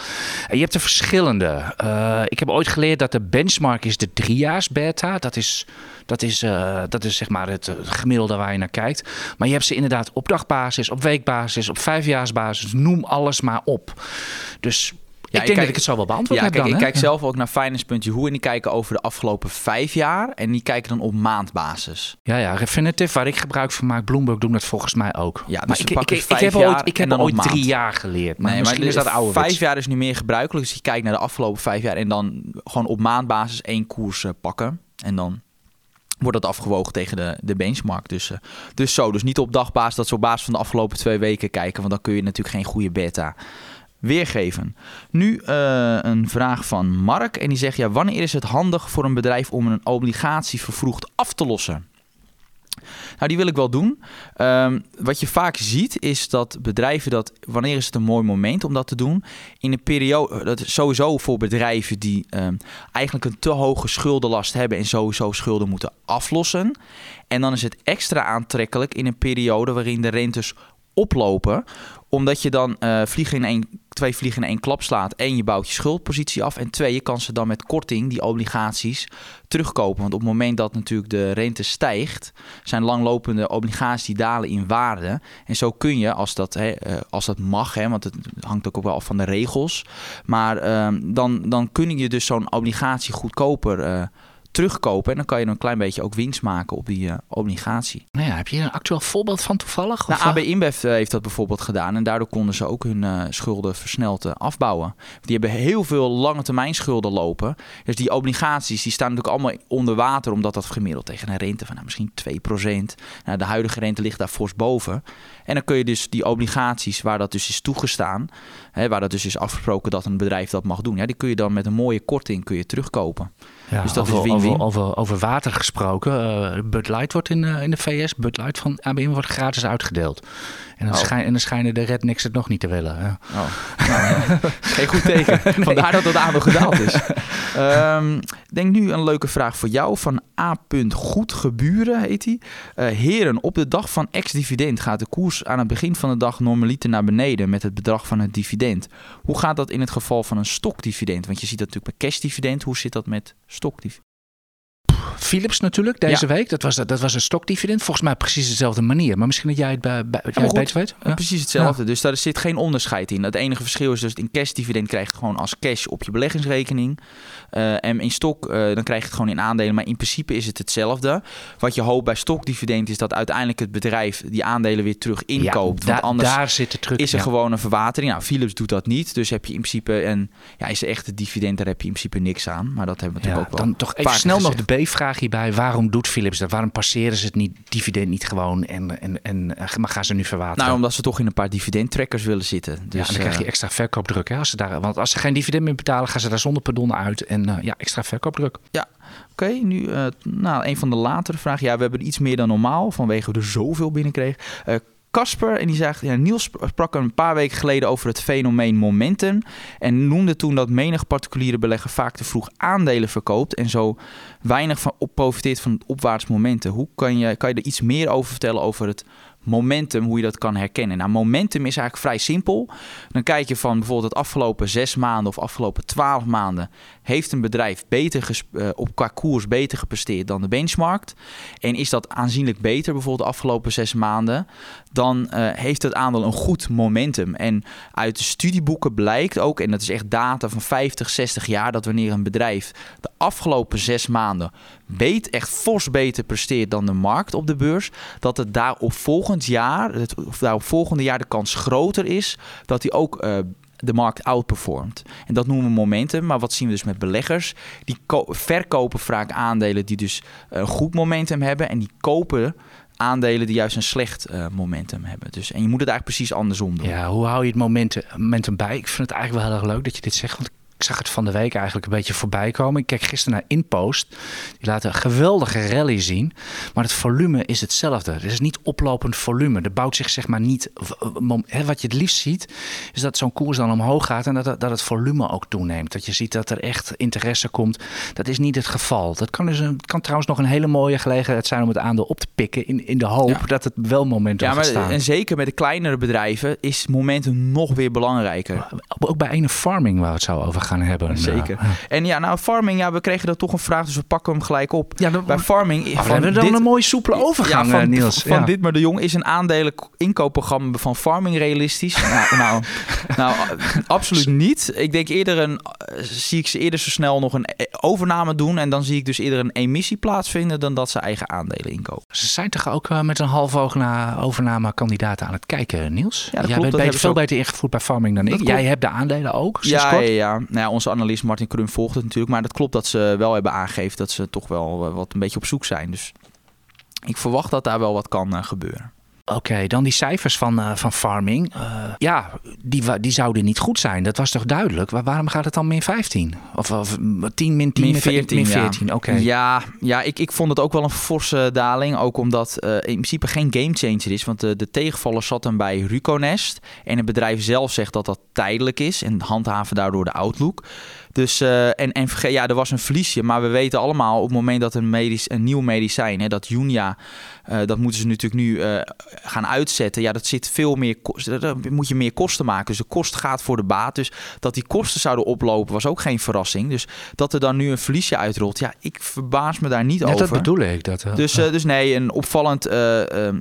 En je hebt er verschillende. Uh, ik heb ooit geleerd dat de benchmark is de driejaars beta. Dat is, dat is, uh, dat is zeg maar het gemiddelde waar je naar kijkt. Maar je hebt ze inderdaad op dagbasis, op weekbasis, op vijfjaarsbasis. Noem alles maar op. Dus ik denk dat ik het zo wel beantwoord ja, heb kijk, dan, Ik kijk zelf ook naar Finance.hu en die kijken over de afgelopen vijf jaar. En die kijken dan op maandbasis. Ja, ja, Refinitiv, waar ik gebruik van maak, Bloomberg doen dat volgens mij ook. Ja, dus ik, ik, ik, ik, heb ooit, ik heb ooit drie jaar geleerd. Maar nee, misschien maar is dat ouder. Vijf jaar is nu meer gebruikelijk. Dus je kijkt naar de afgelopen vijf jaar en dan gewoon op maandbasis één koers uh, pakken. En dan wordt dat afgewogen tegen de, de benchmark. Dus, uh, dus zo. Dus niet op dagbasis dat ze op basis van de afgelopen twee weken kijken. Want dan kun je natuurlijk geen goede beta weergeven. Nu uh, een vraag van Mark en die zegt: ja, wanneer is het handig voor een bedrijf om een obligatie vervroegd af te lossen? Nou, die wil ik wel doen. Um, wat je vaak ziet is dat bedrijven dat, wanneer is het een mooi moment om dat te doen? In een periode, dat is sowieso voor bedrijven die um, eigenlijk een te hoge schuldenlast hebben en sowieso schulden moeten aflossen. En dan is het extra aantrekkelijk in een periode waarin de rentes oplopen omdat je dan uh, vliegen in één, twee vliegen in één klap slaat. Eén, je bouwt je schuldpositie af. En twee, je kan ze dan met korting, die obligaties, terugkopen. Want op het moment dat natuurlijk de rente stijgt, zijn langlopende obligaties die dalen in waarde. En zo kun je, als dat, hè, uh, als dat mag, hè, want het hangt ook wel af van de regels. Maar uh, dan, dan kun je dus zo'n obligatie goedkoper uh, terugkopen. En dan kan je een klein beetje ook winst maken op die uh, obligatie. Nou ja, heb je een actueel voorbeeld van toevallig? Nou, AB InBev uh, heeft dat bijvoorbeeld gedaan. En daardoor konden ze ook hun uh, schulden versneld afbouwen. Die hebben heel veel lange termijn schulden lopen. Dus die obligaties die staan natuurlijk allemaal onder water. Omdat dat gemiddeld tegen een rente van nou, misschien 2%. Nou, de huidige rente ligt daar fors boven. En dan kun je dus die obligaties waar dat dus is toegestaan. Hè, waar dat dus is afgesproken dat een bedrijf dat mag doen. Ja, die kun je dan met een mooie korting kun je terugkopen. Ja, dus dat over, is win -win. Over, over, over, water gesproken. Uh, Bud Light wordt in, uh, in de VS, Bud Light van ABM wordt gratis uitgedeeld. En dan, oh. schijn, en dan schijnen de rednecks het nog niet te willen. Oh. Nou, geen goed teken. nee. Vandaar dat het aandeel gedaald is. um, denk nu een leuke vraag voor jou van A. Goedgeburen heet hij. Heren, op de dag van ex-dividend gaat de koers aan het begin van de dag normaliter naar beneden met het bedrag van het dividend. Hoe gaat dat in het geval van een stokdividend? Want je ziet dat natuurlijk bij cashdividend. Hoe zit dat met stokdividend? Philips natuurlijk deze ja. week. Dat was, dat was een stokdividend. Volgens mij precies dezelfde manier. Maar misschien dat jij het, bij, bij, jij het beter weet. Ja. Precies hetzelfde. Dus daar zit geen onderscheid in. Het enige verschil is dus in cashdividend krijg je gewoon als cash op je beleggingsrekening. Uh, en in stok uh, dan krijg je het gewoon in aandelen. Maar in principe is het hetzelfde. Wat je hoopt bij stokdividend is dat uiteindelijk het bedrijf die aandelen weer terug inkoopt. Ja, Want anders daar zit de truc, is er gewoon een verwatering. Nou, Philips doet dat niet. Dus heb je in principe een ja, is er echt het dividend, daar heb je in principe niks aan. Maar dat hebben we natuurlijk ook wel. Dan toch even snel nog de B-vraag hierbij. Waarom doet Philips dat? Waarom passeren ze het niet, dividend niet gewoon en, en, en maar gaan ze nu verwateren? Nou, omdat ze toch in een paar dividendtrekkers willen zitten. Dus, ja, dan krijg je extra verkoopdruk. Hè? Als ze daar, want als ze geen dividend meer betalen, gaan ze daar zonder pardon uit. En uh, ja, extra verkoopdruk. Ja, Oké, okay, nu uh, nou, een van de latere vragen. Ja, we hebben iets meer dan normaal vanwege we er zoveel binnenkregen. Uh, Casper en die zegt, ja, Niels sprak een paar weken geleden over het fenomeen momentum en noemde toen dat menig particuliere belegger vaak te vroeg aandelen verkoopt en zo weinig van op profiteert van het opwaarts momentum. Hoe kan je, kan je er iets meer over vertellen over het momentum, hoe je dat kan herkennen. Nou, momentum is eigenlijk vrij simpel. Dan kijk je van bijvoorbeeld het afgelopen zes maanden of afgelopen twaalf maanden. Heeft een bedrijf beter uh, op qua koers beter gepresteerd dan de benchmark? En is dat aanzienlijk beter bijvoorbeeld de afgelopen zes maanden? Dan uh, heeft het aandeel een goed momentum. En uit de studieboeken blijkt ook, en dat is echt data van 50, 60 jaar, dat wanneer een bedrijf de afgelopen zes maanden beet, echt fors beter presteert dan de markt op de beurs, dat het daarop volgend jaar, het, of volgende jaar de kans groter is dat hij ook uh, de markt outperformt. En dat noemen we momentum. Maar wat zien we dus met beleggers? Die verkopen vaak aandelen die dus een goed momentum hebben. En die kopen aandelen die juist een slecht uh, momentum hebben. Dus, en je moet het eigenlijk precies andersom doen. Ja, hoe hou je het momentum, momentum bij? Ik vind het eigenlijk wel heel erg leuk dat je dit zegt. Want ik zag het van de week eigenlijk een beetje voorbij komen. Ik kijk gisteren naar Inpost. Die laten een geweldige rally zien. Maar het volume is hetzelfde. Het is niet oplopend volume. Er bouwt zich zeg maar niet... Wat je het liefst ziet, is dat zo'n koers dan omhoog gaat... en dat, dat het volume ook toeneemt. Dat je ziet dat er echt interesse komt. Dat is niet het geval. Dat kan, dus een, kan trouwens nog een hele mooie gelegenheid zijn... om het aandeel op te pikken in, in de hoop dat het wel momentum ja, maar, gaat staan. En zeker met de kleinere bedrijven is momentum nog weer belangrijker. Ook bij ene farming waar we het zo over gaan hebben. Zeker. En ja, nou, farming, ja, we kregen er toch een vraag, dus we pakken hem gelijk op. Ja, bij farming. Van we hebben dan een mooie soepele overgang, van, Niels. Van dit maar de Jong is een aandelen inkoopprogramma van farming realistisch. nou, nou, nou, absoluut niet. Ik denk eerder een, zie ik ze eerder zo snel nog een overname doen en dan zie ik dus eerder een emissie plaatsvinden dan dat ze eigen aandelen inkopen. Ze zijn toch ook uh, met een half oog naar overname kandidaten aan het kijken, Niels? Ja, dat Jij klopt, bent veel beter ingevoerd bij farming dan ik. Jij hebt de aandelen ook. Ja, ja, ja. Nou onze analist Martin Krum volgt het natuurlijk. Maar dat klopt dat ze wel hebben aangegeven dat ze toch wel eh, wat een beetje op zoek zijn. Dus ik verwacht dat daar wel wat kan uh, gebeuren. Oké, dan die cijfers van, uh, van farming. Uh, ja, die, die zouden niet goed zijn. Dat was toch duidelijk? waarom gaat het dan min 15? Of, of 10, min 10, min 14? Min 14, ja. oké. Ja, ja ik, ik vond het ook wel een forse daling. Ook omdat uh, in principe geen gamechanger is. Want de, de tegenvaller zat hem bij Ruconest. En het bedrijf zelf zegt dat dat tijdelijk is. En handhaven daardoor de outlook. Dus, uh, en, en ja, er was een verliesje. Maar we weten allemaal op het moment dat een, medisch, een nieuw medicijn, hè, dat Junia, uh, dat moeten ze natuurlijk nu uh, gaan uitzetten. Ja, dat zit veel meer, dan moet je meer kosten maken. Dus de kost gaat voor de baat. Dus dat die kosten zouden oplopen was ook geen verrassing. Dus dat er dan nu een verliesje uitrolt, ja, ik verbaas me daar niet ja, over. Dat bedoel ik. Dat, dus, dus nee, een opvallend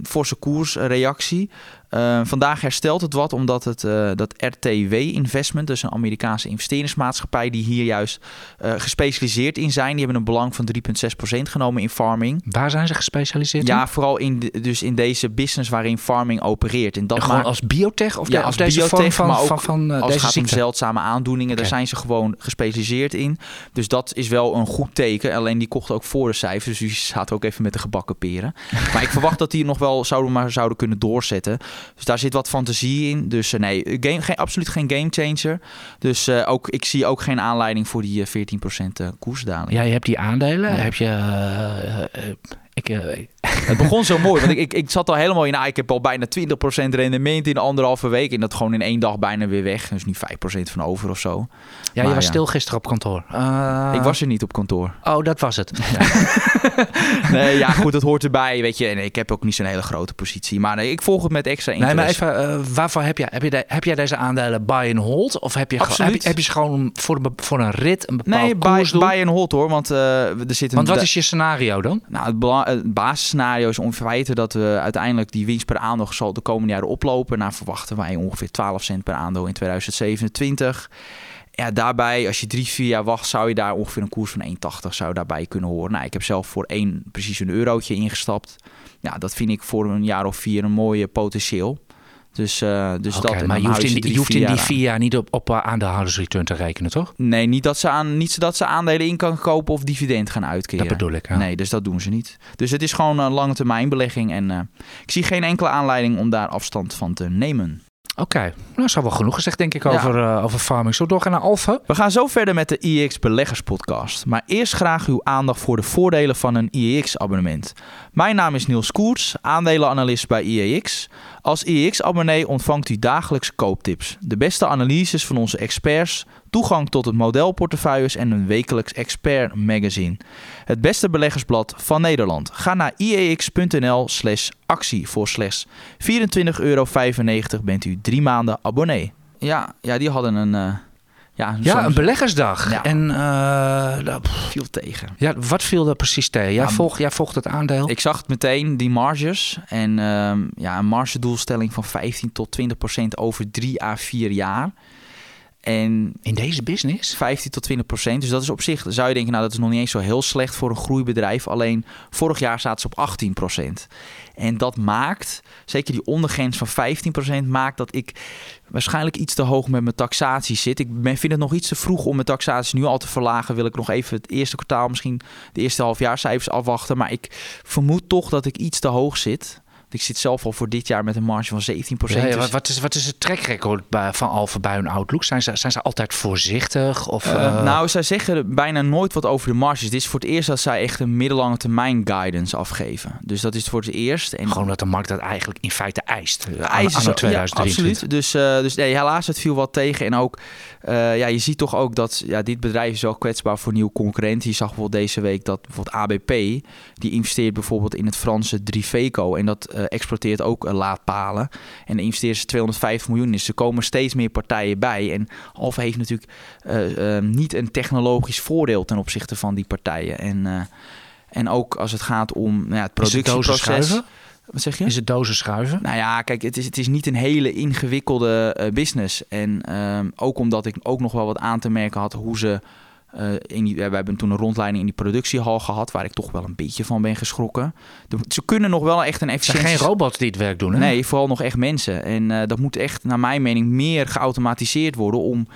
forse koersreactie. Uh, vandaag herstelt het wat omdat het, uh, dat RTW Investment, dus een Amerikaanse investeringsmaatschappij die hier juist uh, gespecialiseerd in zijn. Die hebben een belang van 3,6% genomen in farming. Waar zijn ze gespecialiseerd Ja, vooral in, de, dus in deze business waarin farming opereert. En dat gewoon als biotech of, ja, als deze biotech, van, maar ook van, van, als deze het gaat om zeldzame aandoeningen, okay. daar zijn ze gewoon gespecialiseerd in. Dus dat is wel een goed teken. Alleen die kochten ook voor de cijfers, dus die zaten ook even met de gebakken peren. maar ik verwacht dat die nog wel zouden, maar zouden kunnen doorzetten. Dus daar zit wat fantasie in. Dus uh, nee, game, geen, absoluut geen gamechanger. Dus uh, ook, ik zie ook geen aanleiding voor die uh, 14% koersdaling. Ja, je hebt die aandelen. Ja. Heb je... ik, het begon zo mooi, want ik, ik, ik zat al helemaal in. Nou, ik heb al bijna 20% rendement in anderhalve week. En dat gewoon in één dag bijna weer weg. Dus nu 5% van over of zo. Ja, maar, je was ja. stil gisteren op kantoor. Uh... Ik was er niet op kantoor. Oh, dat was het. nee, ja, goed, dat hoort erbij. Weet je, en ik heb ook niet zo'n hele grote positie. Maar nee, ik volg het met extra interesse. Nee, maar even, uh, waarvoor heb jij, heb, je de, heb jij deze aandelen buy and hold? Of heb je, heb je, heb je ze gewoon voor, een, voor een rit een bepaald nee, buy, buy and hold hoor. Want uh, er zit een... Want wat is je scenario dan? Nou, het, het basisscenario is ongeveer weten dat we uiteindelijk die winst per aandeel zal de komende jaren oplopen. Naar verwachten wij ongeveer 12 cent per aandeel in 2027. Ja, daarbij, als je drie, vier jaar wacht, zou je daar ongeveer een koers van 1,80 zou daarbij kunnen horen. Nou, ik heb zelf voor één precies een eurotje ingestapt. Ja, dat vind ik voor een jaar of vier een mooie potentieel. Dus, uh, dus okay, dat. Maar je hoeft, in, die, je hoeft in die vier jaar niet op, op aandeelhoudersreturn te rekenen, toch? Nee, niet dat, ze aan, niet dat ze aandelen in kan kopen of dividend gaan uitkeren. Dat bedoel ik. Ja. Nee, dus dat doen ze niet. Dus het is gewoon een lange termijn belegging. En uh, ik zie geen enkele aanleiding om daar afstand van te nemen. Oké, okay. nou, dat is al wel genoeg gezegd, denk ik, ja. over, uh, over farming. Zo doorgaan naar Alfa? We gaan zo verder met de IEX Beleggers Podcast. Maar eerst graag uw aandacht voor de voordelen van een IEX-abonnement. Mijn naam is Niels Koerts, aandelenanalist bij IEX. Als IEX-abonnee ontvangt u dagelijks kooptips, de beste analyses van onze experts, toegang tot het modelportefeuilles en een wekelijks expert magazine. Het beste beleggersblad van Nederland. Ga naar iex.nl slash actie voor slechts 24,95 euro bent u drie maanden abonnee. Ja, ja die hadden een... Uh, ja, ja soms... een beleggersdag. Ja. En uh, dat viel tegen. Ja, wat viel er precies tegen? Jij, ja, volgt, jij volgt het aandeel? Ik zag het meteen, die marges. En uh, ja, een margedoelstelling van 15 tot 20 procent over 3 à 4 jaar. En in deze business? 15 tot 20 procent. Dus dat is op zich, zou je denken, nou dat is nog niet eens zo heel slecht voor een groeibedrijf. Alleen vorig jaar zaten ze op 18 procent. En dat maakt, zeker die ondergrens van 15 procent, maakt dat ik waarschijnlijk iets te hoog met mijn taxatie zit. Ik ben, vind het nog iets te vroeg om mijn taxatie nu al te verlagen. Wil ik nog even het eerste kwartaal, misschien de eerste halfjaarcijfers afwachten. Maar ik vermoed toch dat ik iets te hoog zit. Ik zit zelf al voor dit jaar met een marge van 17 Ja, ja, dus- wat, is, wat is het trackrecord bij- van Alfa bij hun outlook? Zijn ze, zijn ze altijd voorzichtig? Of, Eh, eh, nou, zij zeggen bijna nooit wat over de marges. Dit is voor het eerst dat zij echt een middellange termijn guidance afgeven. Dus dat is voor het eerst. En gewoon dat de markt dat eigenlijk in feite eist. eh, anno zo- 2023. Ja, absoluut. Dus, eh, dus nee, helaas, het viel wat tegen. En ook, eh, ja, je ziet toch ook dat ja, dit bedrijf is wel kwetsbaar voor nieuwe concurrenten. Je zag bijvoorbeeld deze week dat bijvoorbeeld ABP, die investeert bijvoorbeeld in het Franse Driveco. En dat eh, exporteert ook eh, laadpalen. En de investeert ze 250 miljoen. Dus er komen steeds meer partijen bij. En Alfa heeft natuurlijk eh, eh, niet een technologisch voordeel ten opzichte van die partijen. En, en ook als het gaat om nou ja, het productieproces. Wat zeg je? Is het dozen schuiven? Nou ja, kijk, het is, het is niet een hele ingewikkelde business. En ehm, ook omdat ik ook nog wel wat aan te merken had hoe ze. Eh, in die, we hebben toen een rondleiding in die productiehal gehad, waar ik toch wel een beetje van ben geschrokken. De- ze kunnen nog wel echt een Het zijn efficiëntie... geen robots die het werk doen, hè? Nee, vooral nog echt mensen. En eh, dat moet echt, naar mijn mening, meer geautomatiseerd worden om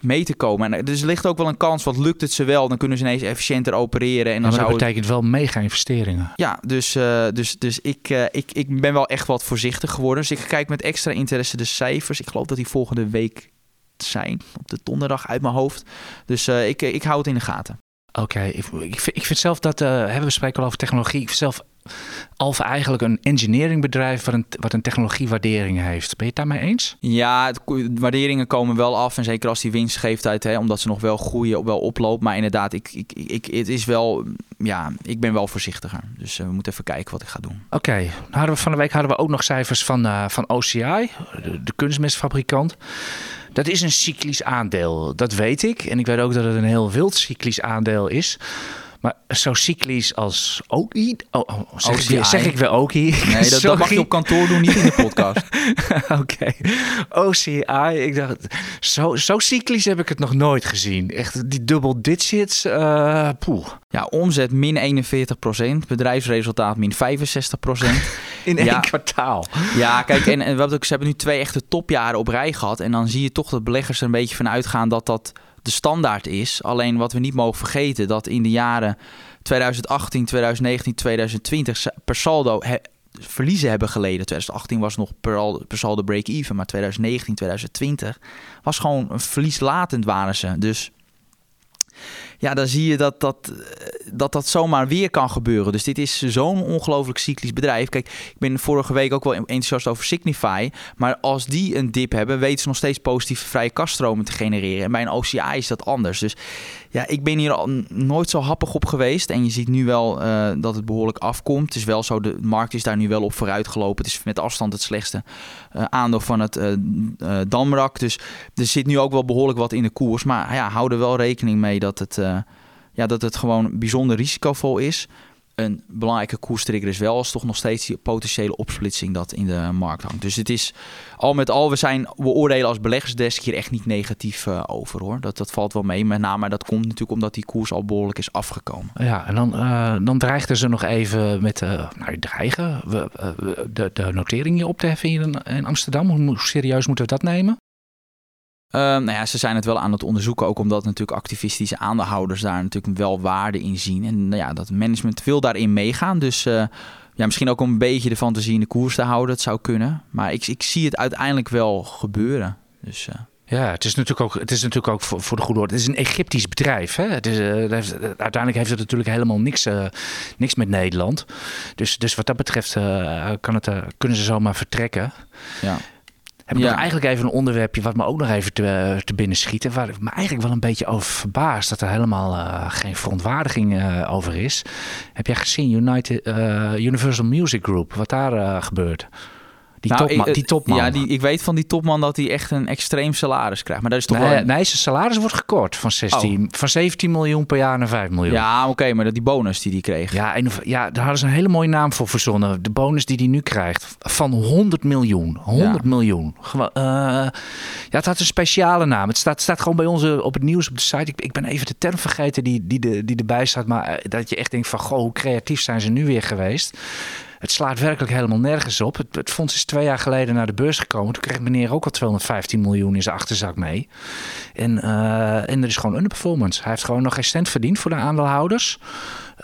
mee te komen. En er- dus er ligt ook wel een kans, want lukt het ze wel, dan kunnen ze ineens efficiënter opereren. En Ja, dan maar dat zou het- betekent wel mega investeringen. ja, dus, eh, dus, dus ik, eh, ik, ik ben wel echt wat voorzichtig geworden. Dus ik kijk met extra interesse de cijfers. Ik geloof dat die volgende week zijn, op de donderdag uit mijn hoofd. Dus eh, ik, ik hou het in de gaten. Oké, ik, ik, vind, ik vind zelf dat, eh, hebben we spreken al over technologie. Ik vind zelf Alfa eigenlijk een engineeringbedrijf wat een, wat een technologiewaardering heeft. Ben je het daarmee eens? Ja, het, waarderingen komen wel af. En zeker als die winstgeeftijd, hè, omdat ze nog wel groeien, wel oploopt. Maar inderdaad, ik, ik, ik, het is wel, ja, ik ben wel voorzichtiger. Dus eh, we moeten even kijken wat ik ga doen. Oké, nou hadden we van de week hadden we ook nog cijfers van, eh, van OCI, de, de kunstmestfabrikant. Dat is een cyclisch aandeel, dat weet ik. En ik weet ook dat het een heel wild cyclisch aandeel is. Maar zo cyclisch als OI... Oh, oh, zeg, OCI. zeg ik weer OI? Nee, dat, dat mag je op kantoor doen, niet in de podcast. Oké, OCI. Ik dacht, zo, zo cyclisch heb ik het nog nooit gezien. Echt die double digits. eh poeh. Ja, omzet min 41%, bedrijfsresultaat min 65%. In één Ja. kwartaal. Ja, kijk, en, en wat ook, ze hebben nu twee echte topjaren op rij gehad. En dan zie je toch dat beleggers er een beetje van uitgaan dat dat de standaard is. Alleen wat we niet mogen vergeten, dat in de jaren 2018, 2019, 2020 ze- per saldo he- verliezen hebben geleden. 2018 was nog per, per saldo break-even, maar 2019, 2020 was gewoon een verlieslatend waren ze. Dus ja, dan zie je dat dat, eh, dat dat zomaar weer kan gebeuren. Dus dit is zo'n ongelooflijk cyclisch bedrijf. Kijk, ik ben vorige week ook wel enthousiast over Signify. Maar als die een dip hebben, weten ze nog steeds positieve vrije kaststromen te genereren. En bij een OCI is dat anders. Dus ja, ik ben hier al nooit zo happig op geweest. En je ziet nu wel eh, dat het behoorlijk afkomt. Het is wel zo, de markt is daar nu wel op vooruit gelopen. Het is met afstand het slechtste eh, aandeel van het eh, Damrak. Dus er zit nu ook wel behoorlijk wat in de koers. Maar ja, hou er wel rekening mee dat het, ja, dat het gewoon bijzonder risicovol is. Een belangrijke koerstrigger is wel als toch nog steeds die potentiële opsplitsing dat in de markt hangt. Dus het is al met al, we, zijn, we oordelen als beleggersdesk hier echt niet negatief eh, over hoor. Dat, dat valt wel mee. Met name, dat komt natuurlijk omdat die koers al behoorlijk is afgekomen. Ja, en dan, eh, dan dreigden ze nog even met, eh nou dreigen, we, de, de notering hier op te heffen in, in Amsterdam. Hoe serieus moeten we dat nemen? Ehm, nou ja, ze zijn het wel aan het onderzoeken, ook omdat natuurlijk activistische aandeelhouders daar natuurlijk wel waarde in zien. En nou ja, dat management wil daarin meegaan. Dus eh, ja, misschien ook om een beetje de fantasie in de koers te houden, dat zou kunnen. Maar ik, ik zie het uiteindelijk wel gebeuren. Dus eh, Ja, het is natuurlijk ook, het is natuurlijk ook voor, voor de goede orde. Het is een Egyptisch bedrijf. Hè? Het is, eh, het heeft- uiteindelijk heeft het natuurlijk helemaal niks, niks met Nederland. Dus, dus wat dat betreft kan het, kunnen ze zomaar vertrekken. ja. Heb ik Ja. eigenlijk even een onderwerpje wat me ook nog even te, eh, te binnen schiet. Waar ik me eigenlijk wel een beetje over verbaast dat er helemaal eh, geen verontwaardiging eh, over is. Heb jij gezien United, Universal Music Group, wat daar gebeurt? Die, Nou, topman, ik- die topman. Ja, die, ik weet van die topman dat hij echt een extreem salaris krijgt. Maar dat is toch nee, wel... een- nee, zijn salaris wordt gekort van, 16, van 17 miljoen per jaar naar 5 miljoen. Ja, oké, maar dat die bonus die hij kreeg. Ja, en, ja, daar hadden ze een hele mooie naam voor verzonnen. De bonus die hij nu krijgt. Van 100 miljoen. 100 Ja. miljoen. Eh, ja, het had een speciale naam. Het staat, staat gewoon bij ons eh, op het nieuws op de site. Ik, ik ben even de term vergeten die, die, de, die erbij staat. Maar eh, dat je echt denkt van, goh, hoe creatief zijn ze nu weer geweest. Het slaat werkelijk helemaal nergens op. Het, fonds is twee jaar geleden naar de beurs gekomen. Toen kreeg meneer ook al 215 miljoen in zijn achterzak mee. En, eh, en er is gewoon underperformance. Hij heeft gewoon nog geen cent verdiend voor de aandeelhouders.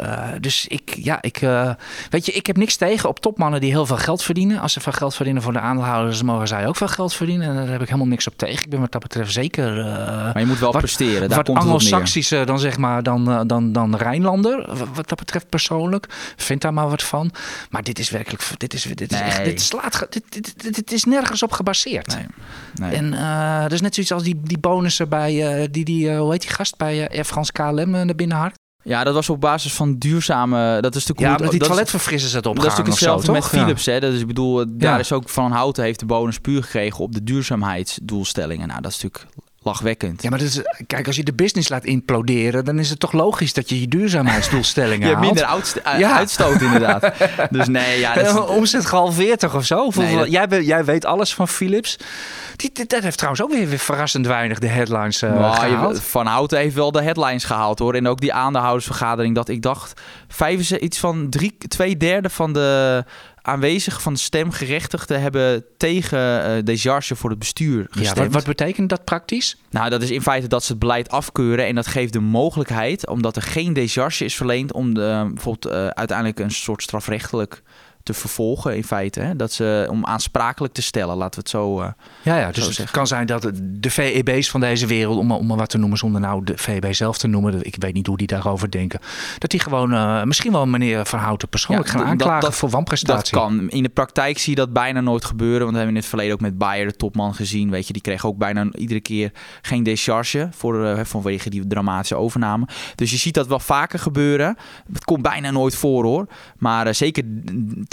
Uh, dus ik, ja, ik, uh, weet je, ik heb niks tegen op topmannen die heel veel geld verdienen. Als ze veel geld verdienen voor de aandeelhouders, mogen zij ook veel geld verdienen. En daar heb ik helemaal niks op tegen. Ik ben wat dat betreft zeker. Uh, maar je moet wel wat, presteren. Daar wat Anglo-Saxische dan zeg maar dan, dan, dan Rijnlander. Wat dat betreft persoonlijk. Vind daar maar wat van. Maar dit is werkelijk. Dit is, dit is, echt, dit slaat. Dit, dit, dit, is nergens op gebaseerd. Nee. nee. En dat is net zoiets als die, die bonussen bij die, die hoe heet die gast bij Air France KLM naar binnen hard. Ja, dat was op basis van duurzame. Dat is natuurlijk ja, hoe die toiletverfrissers het opgehangen. Dat is natuurlijk hetzelfde met Philips. Hè? Dat is, ik bedoel, daar is ook Van Houten heeft de bonus puur gekregen op de duurzaamheidsdoelstellingen. Nou, dat is natuurlijk lachwekkend. Ja, maar dat is, kijk, als je de business laat imploderen, dan is het toch logisch dat je je duurzaamheidsdoelstellingen hebt minder ja. uitstoot inderdaad. dus nee, ja. Dat is... Omzet gehalveerd of zo. Nee, jij, jij weet alles van Philips. Die, dat heeft trouwens ook weer, weer verrassend weinig de headlines uh, gehaald. van Houten heeft wel de headlines gehaald hoor. En ook die aandeelhoudersvergadering dat ik dacht... Vijf, iets van drie, twee derde van de aanwezigen van de stemgerechtigden hebben tegen uh, voor het bestuur gestemd. Ja, wat, wat, betekent dat praktisch? Nou, dat is in feite dat ze het beleid afkeuren en dat geeft de mogelijkheid, omdat er geen Desjardins is verleend, om de, bijvoorbeeld uh, uiteindelijk een soort strafrechtelijk te vervolgen in feite. Hè? Dat ze, om aansprakelijk te stellen, laten we het zo uh, Ja, ja dus het kan zijn dat de VEB's van deze wereld, om, om maar wat te noemen zonder nou de VEB zelf te noemen, ik weet niet hoe die daarover denken, dat die gewoon uh, misschien wel meneer Van Houten persoonlijk gaan aanklagen dat, voor wanprestatie. Dat kan. In de praktijk zie je dat bijna nooit gebeuren, want we hebben in het verleden ook met Bayer, de topman, gezien. Weet je, die kreeg ook bijna iedere keer geen decharge voor, uh, vanwege die dramatische overname. Dus je ziet dat wel vaker gebeuren. Het komt bijna nooit voor hoor. Maar zeker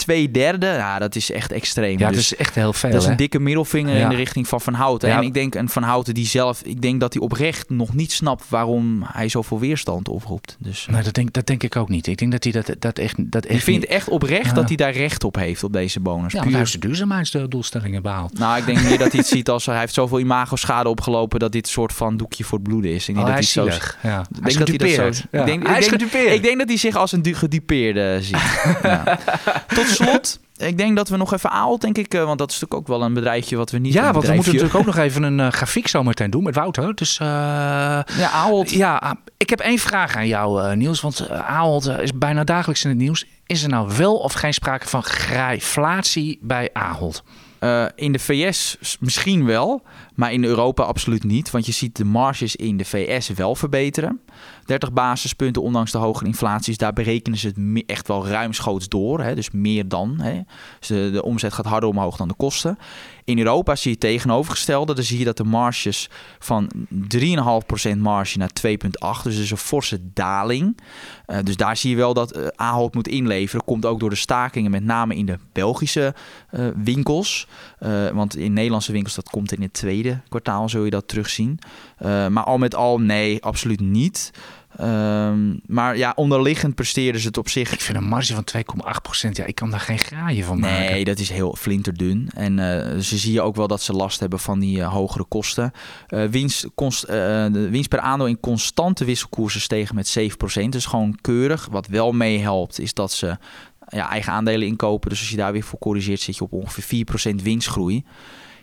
twee derde, ja, dat is echt extreem. Ja, dat dus is echt heel veel. Dat is een dikke middelvinger in de richting van Van Houten. En ik denk een Van Houten die zelf, ik denk dat hij oprecht nog niet snapt waarom hij zoveel weerstand oproept. Dus, nee, dat denk, dat denk ik ook niet. Ik denk dat hij dat, dat echt, dat echt. Ik vind echt oprecht dat hij daar recht op heeft op deze bonus. Ja, Puur... hij heeft de duurzaamheidsdoelstellingen behaald. Nou, ik denk meer dat hij het ziet als hij heeft zoveel imago-schade opgelopen dat dit een soort van doekje voor het bloeden is. Ik denk oh, dat hij, hij zo. Ja. Ik denk dat hij dat zo. Ik denk, hij ik, denk, ik denk dat hij zich als een gedupeerde ziet. ja. Tot slot ik denk dat we nog even Aalt, denk ik, eh, want dat is natuurlijk ook wel een bedrijfje wat we niet. Ja, want we moeten natuurlijk ook nog even een uh, grafiek zo meteen doen met Wouter. Dus uh, ja, Aalt. Ja, ah, ik heb één vraag aan jou, uh, Niels, want Aalt is bijna dagelijks in het nieuws. Is er nou wel of geen sprake van grijflatie bij Ahold? in de VS misschien wel, maar in Europa absoluut niet. Want je ziet de marges in de VS wel verbeteren. 30 basispunten, ondanks de hogere inflaties. Daar berekenen ze het echt wel ruimschoots door. Hè, dus meer dan. Hè. Dus de, omzet gaat harder omhoog dan de kosten. In Europa zie je het tegenovergestelde. Dan zie je dat de marges van 3,5% marge naar 2,8%. Dus een forse daling. Uh, dus daar zie je wel dat uh, Ahold moet inleveren. Komt ook door de stakingen, met name in de Belgische uh, winkels. want in Nederlandse winkels, dat komt in het tweede kwartaal, zul je dat terugzien. maar al met al, nee, absoluut niet. Um, maar ja, onderliggend presteren ze het op zich. Ik vind een marge van 2,8%, ja, ik kan daar geen graaien van maken. Nee, dat is heel flinterdun. En uh, ze zie je ook wel dat ze last hebben van die uh, hogere kosten. Uh, winst, de winst per aandeel in constante wisselkoersen stegen met 7%. Dus gewoon keurig. Wat wel meehelpt is dat ze ja, eigen aandelen inkopen. Dus als je daar weer voor corrigeert, zit je op ongeveer 4% winstgroei.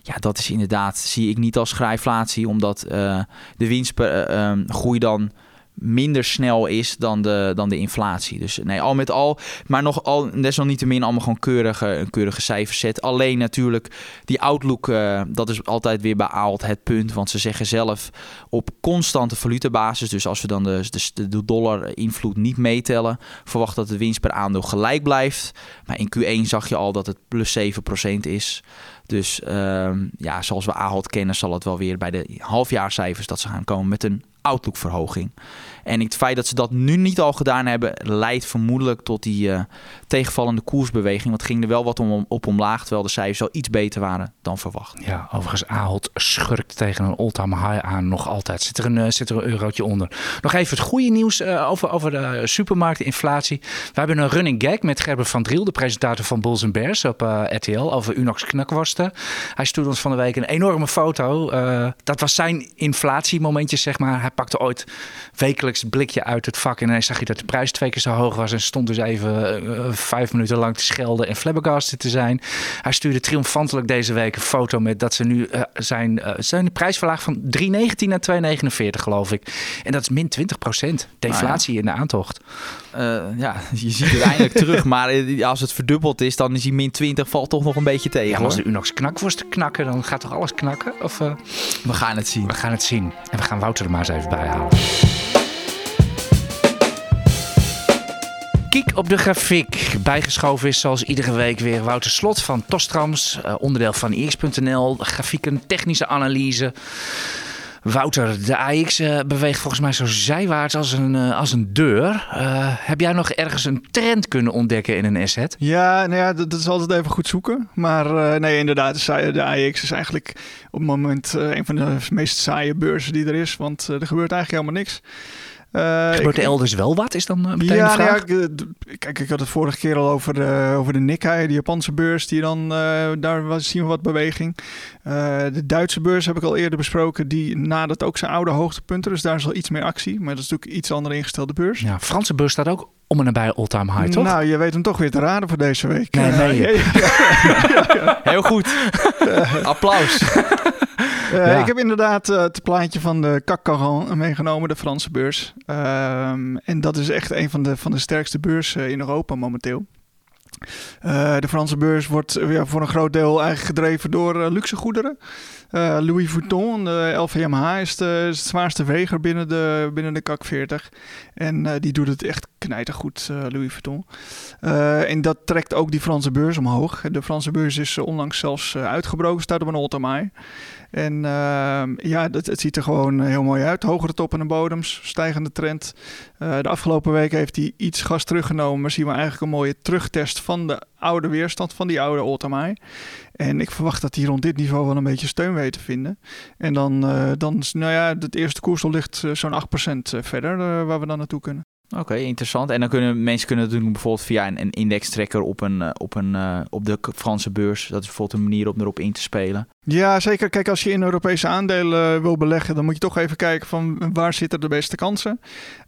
Ja, dat is inderdaad, zie ik niet als schrijflatie, omdat de winstgroei dan minder snel is dan de, dan de inflatie. Dus nee, al met al, maar nog al, desalniettemin allemaal gewoon keurige, een keurige cijferset. Alleen natuurlijk die outlook, uh, dat is altijd weer bij Aalt het punt. Want ze zeggen zelf op constante valutabasis, dus als we dan de, de, de dollar invloed niet meetellen, verwacht dat de winst per aandeel gelijk blijft. Maar in Q1 zag je al dat het plus 7% is. Dus uh, ja, zoals we Ahold kennen, zal het wel weer bij de halfjaarcijfers dat ze gaan komen met een outlookverhoging. En het feit dat ze dat nu niet al gedaan hebben, leidt vermoedelijk tot die uh, tegenvallende koersbeweging. Want ging er wel wat om, op omlaag, terwijl de cijfers al iets beter waren dan verwacht. Ja, overigens, Ahold schurkt tegen een all-time high aan nog altijd. Zit er een, uh, zit er een eurotje onder. Nog even het goede nieuws uh, over, over de supermarktinflatie. We hebben een running gag met Gerber van Driel, de presentator van Bulls Bears op RTL, over Unox knakworst kosten. Hij stuurde ons van de week een enorme foto. Dat was zijn inflatiemomentje, zeg maar. Pakte ooit wekelijks blikje uit het vak. En dan zag je dat de prijs twee keer zo hoog was. En stond dus even uh, vijf minuten lang te schelden en flabbergasted te zijn. Hij stuurde triomfantelijk deze week een foto met dat ze nu uh, zijn, zijn prijsverlaag van 3,19 naar 2,49 geloof ik. En dat is min 20 procent. Deflatie in de aantocht. Ja, je ziet het eindelijk terug. Maar als het verdubbeld is, dan is die min 20 valt toch nog een beetje tegen. Ja, als de Unox knakworst knakken, dan gaat toch alles knakken? Of, uh... We gaan het zien. We gaan het zien. En we gaan Wouter er maar eens even bij halen. Kiek op de grafiek. Bijgeschoven is zoals iedere week weer Wouter Slot van Tostrams, uh, onderdeel van ix.nl. Grafieken, technische analyse. Wouter, de AX uh, beweegt volgens mij zo zijwaarts als een, uh, als een deur. Uh, heb jij nog ergens een trend kunnen ontdekken in een asset? Ja, nou ja, dat, dat is altijd even goed zoeken. Maar nee, inderdaad, de AX is eigenlijk op het moment een van de meest saaie beurzen die er is. Want er gebeurt eigenlijk helemaal niks. Uh, Gebeurt er elders wel wat, is dan uh, meteen ja, de vraag? Ja, kijk, ik had het vorige keer al over de, over de Nikkei, de Japanse beurs. Die dan, uh, daar zien we wat beweging. de Duitse beurs heb ik al eerder besproken. Die nadert ook zijn oude hoogtepunten. Dus daar is al iets meer actie. Maar dat is natuurlijk iets andere ingestelde beurs. Ja, Franse beurs staat ook om en nabij all-time high, toch? Nou, je weet hem toch weer te raden voor deze week. Nee, nee. ja, ja, Heel goed. Applaus. Uh, ja. Ik heb inderdaad uh, het plaatje van de CAC meegenomen, de Franse beurs. Um, en dat is echt een van de, van de sterkste beurzen in Europa momenteel. Uh, de Franse beurs wordt ja, voor een groot deel eigenlijk gedreven door luxe goederen. Uh, Louis Vuitton, de LVMH, is, de, zwaarste weger binnen de, binnen de CAC 40. En uh, die doet het echt knijtergoed, uh, Louis Vuitton. en dat trekt ook die Franse beurs omhoog. De Franse beurs is onlangs zelfs uitgebroken, staat op een all-time. En ja, het, het, ziet er gewoon heel mooi uit. Hogere toppen en bodems, stijgende trend. De afgelopen weken heeft hij iets gas teruggenomen, maar zien we eigenlijk een mooie terugtest van de oude weerstand, van die oude high. En ik verwacht dat hij rond dit niveau wel een beetje steun weet te vinden. En dan, uh, dan nou ja, het eerste koersel ligt uh, zo'n 8% verder waar we dan naartoe kunnen. Oké, interessant. En dan kunnen mensen kunnen het doen bijvoorbeeld via een, een indextrekker op, een, op, een, op de Franse beurs. Dat is bijvoorbeeld een manier om erop in te spelen. Ja, zeker. Kijk, als je in Europese aandelen wil beleggen, dan moet je toch even kijken van waar zitten de beste kansen.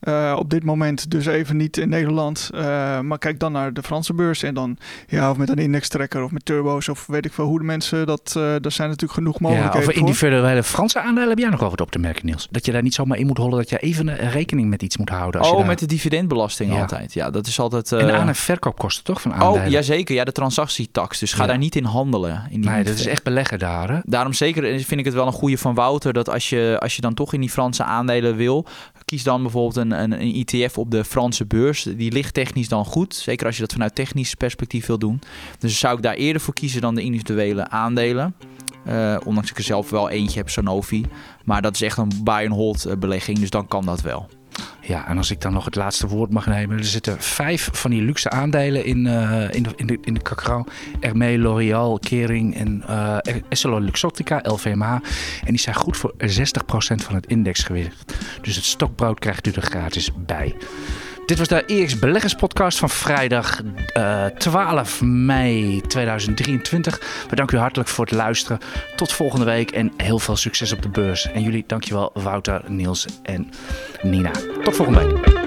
Uh, op dit moment dus even niet in Nederland, uh, maar kijk dan naar de Franse beurs en dan ja, of met een indextrekker of met turbo's of weet ik veel hoe de mensen dat. Uh, er zijn natuurlijk genoeg mogelijkheden. Ja, over individuele Franse aandelen heb jij nog wel wat op te merken, Niels. Dat je daar niet zomaar in moet hollen, dat je even een rekening met iets moet houden. Als oh, je daar... met de dividendbelasting ja. altijd. Ja, dat is altijd. En aan- en verkoopkosten toch van aandelen? Oh, jazeker. Ja, de transactietax. Dus ga ja. daar niet in handelen. In die nee, dat is echt beleggen daar. Daarom zeker vind ik het wel een goede van Wouter dat als je, als je dan toch in die Franse aandelen wil, kies dan bijvoorbeeld een, een, een ETF op de Franse beurs. Die ligt technisch dan goed, zeker als je dat vanuit technisch perspectief wil doen. Dus zou ik daar eerder voor kiezen dan de individuele aandelen. Uh, ondanks ik er zelf wel eentje heb, Sanofi. Maar dat is echt een buy-and-hold belegging, dus dan kan dat wel. Ja, en als ik dan nog het laatste woord mag nemen. Er zitten vijf van die luxe aandelen in, uh, in, de, in, de, in de cacao. Hermé, L'Oréal, Kering en uh, EssilorLuxottica, LVMH. En die zijn goed voor 60% van het indexgewicht. Dus het stokbrood krijgt u er gratis bij. Dit was de EX Beleggerspodcast van vrijdag uh, 12 mei 2023. We u hartelijk voor het luisteren. Tot volgende week en heel veel succes op de beurs. En jullie dankjewel Wouter, Niels en Nina. Tot volgende week.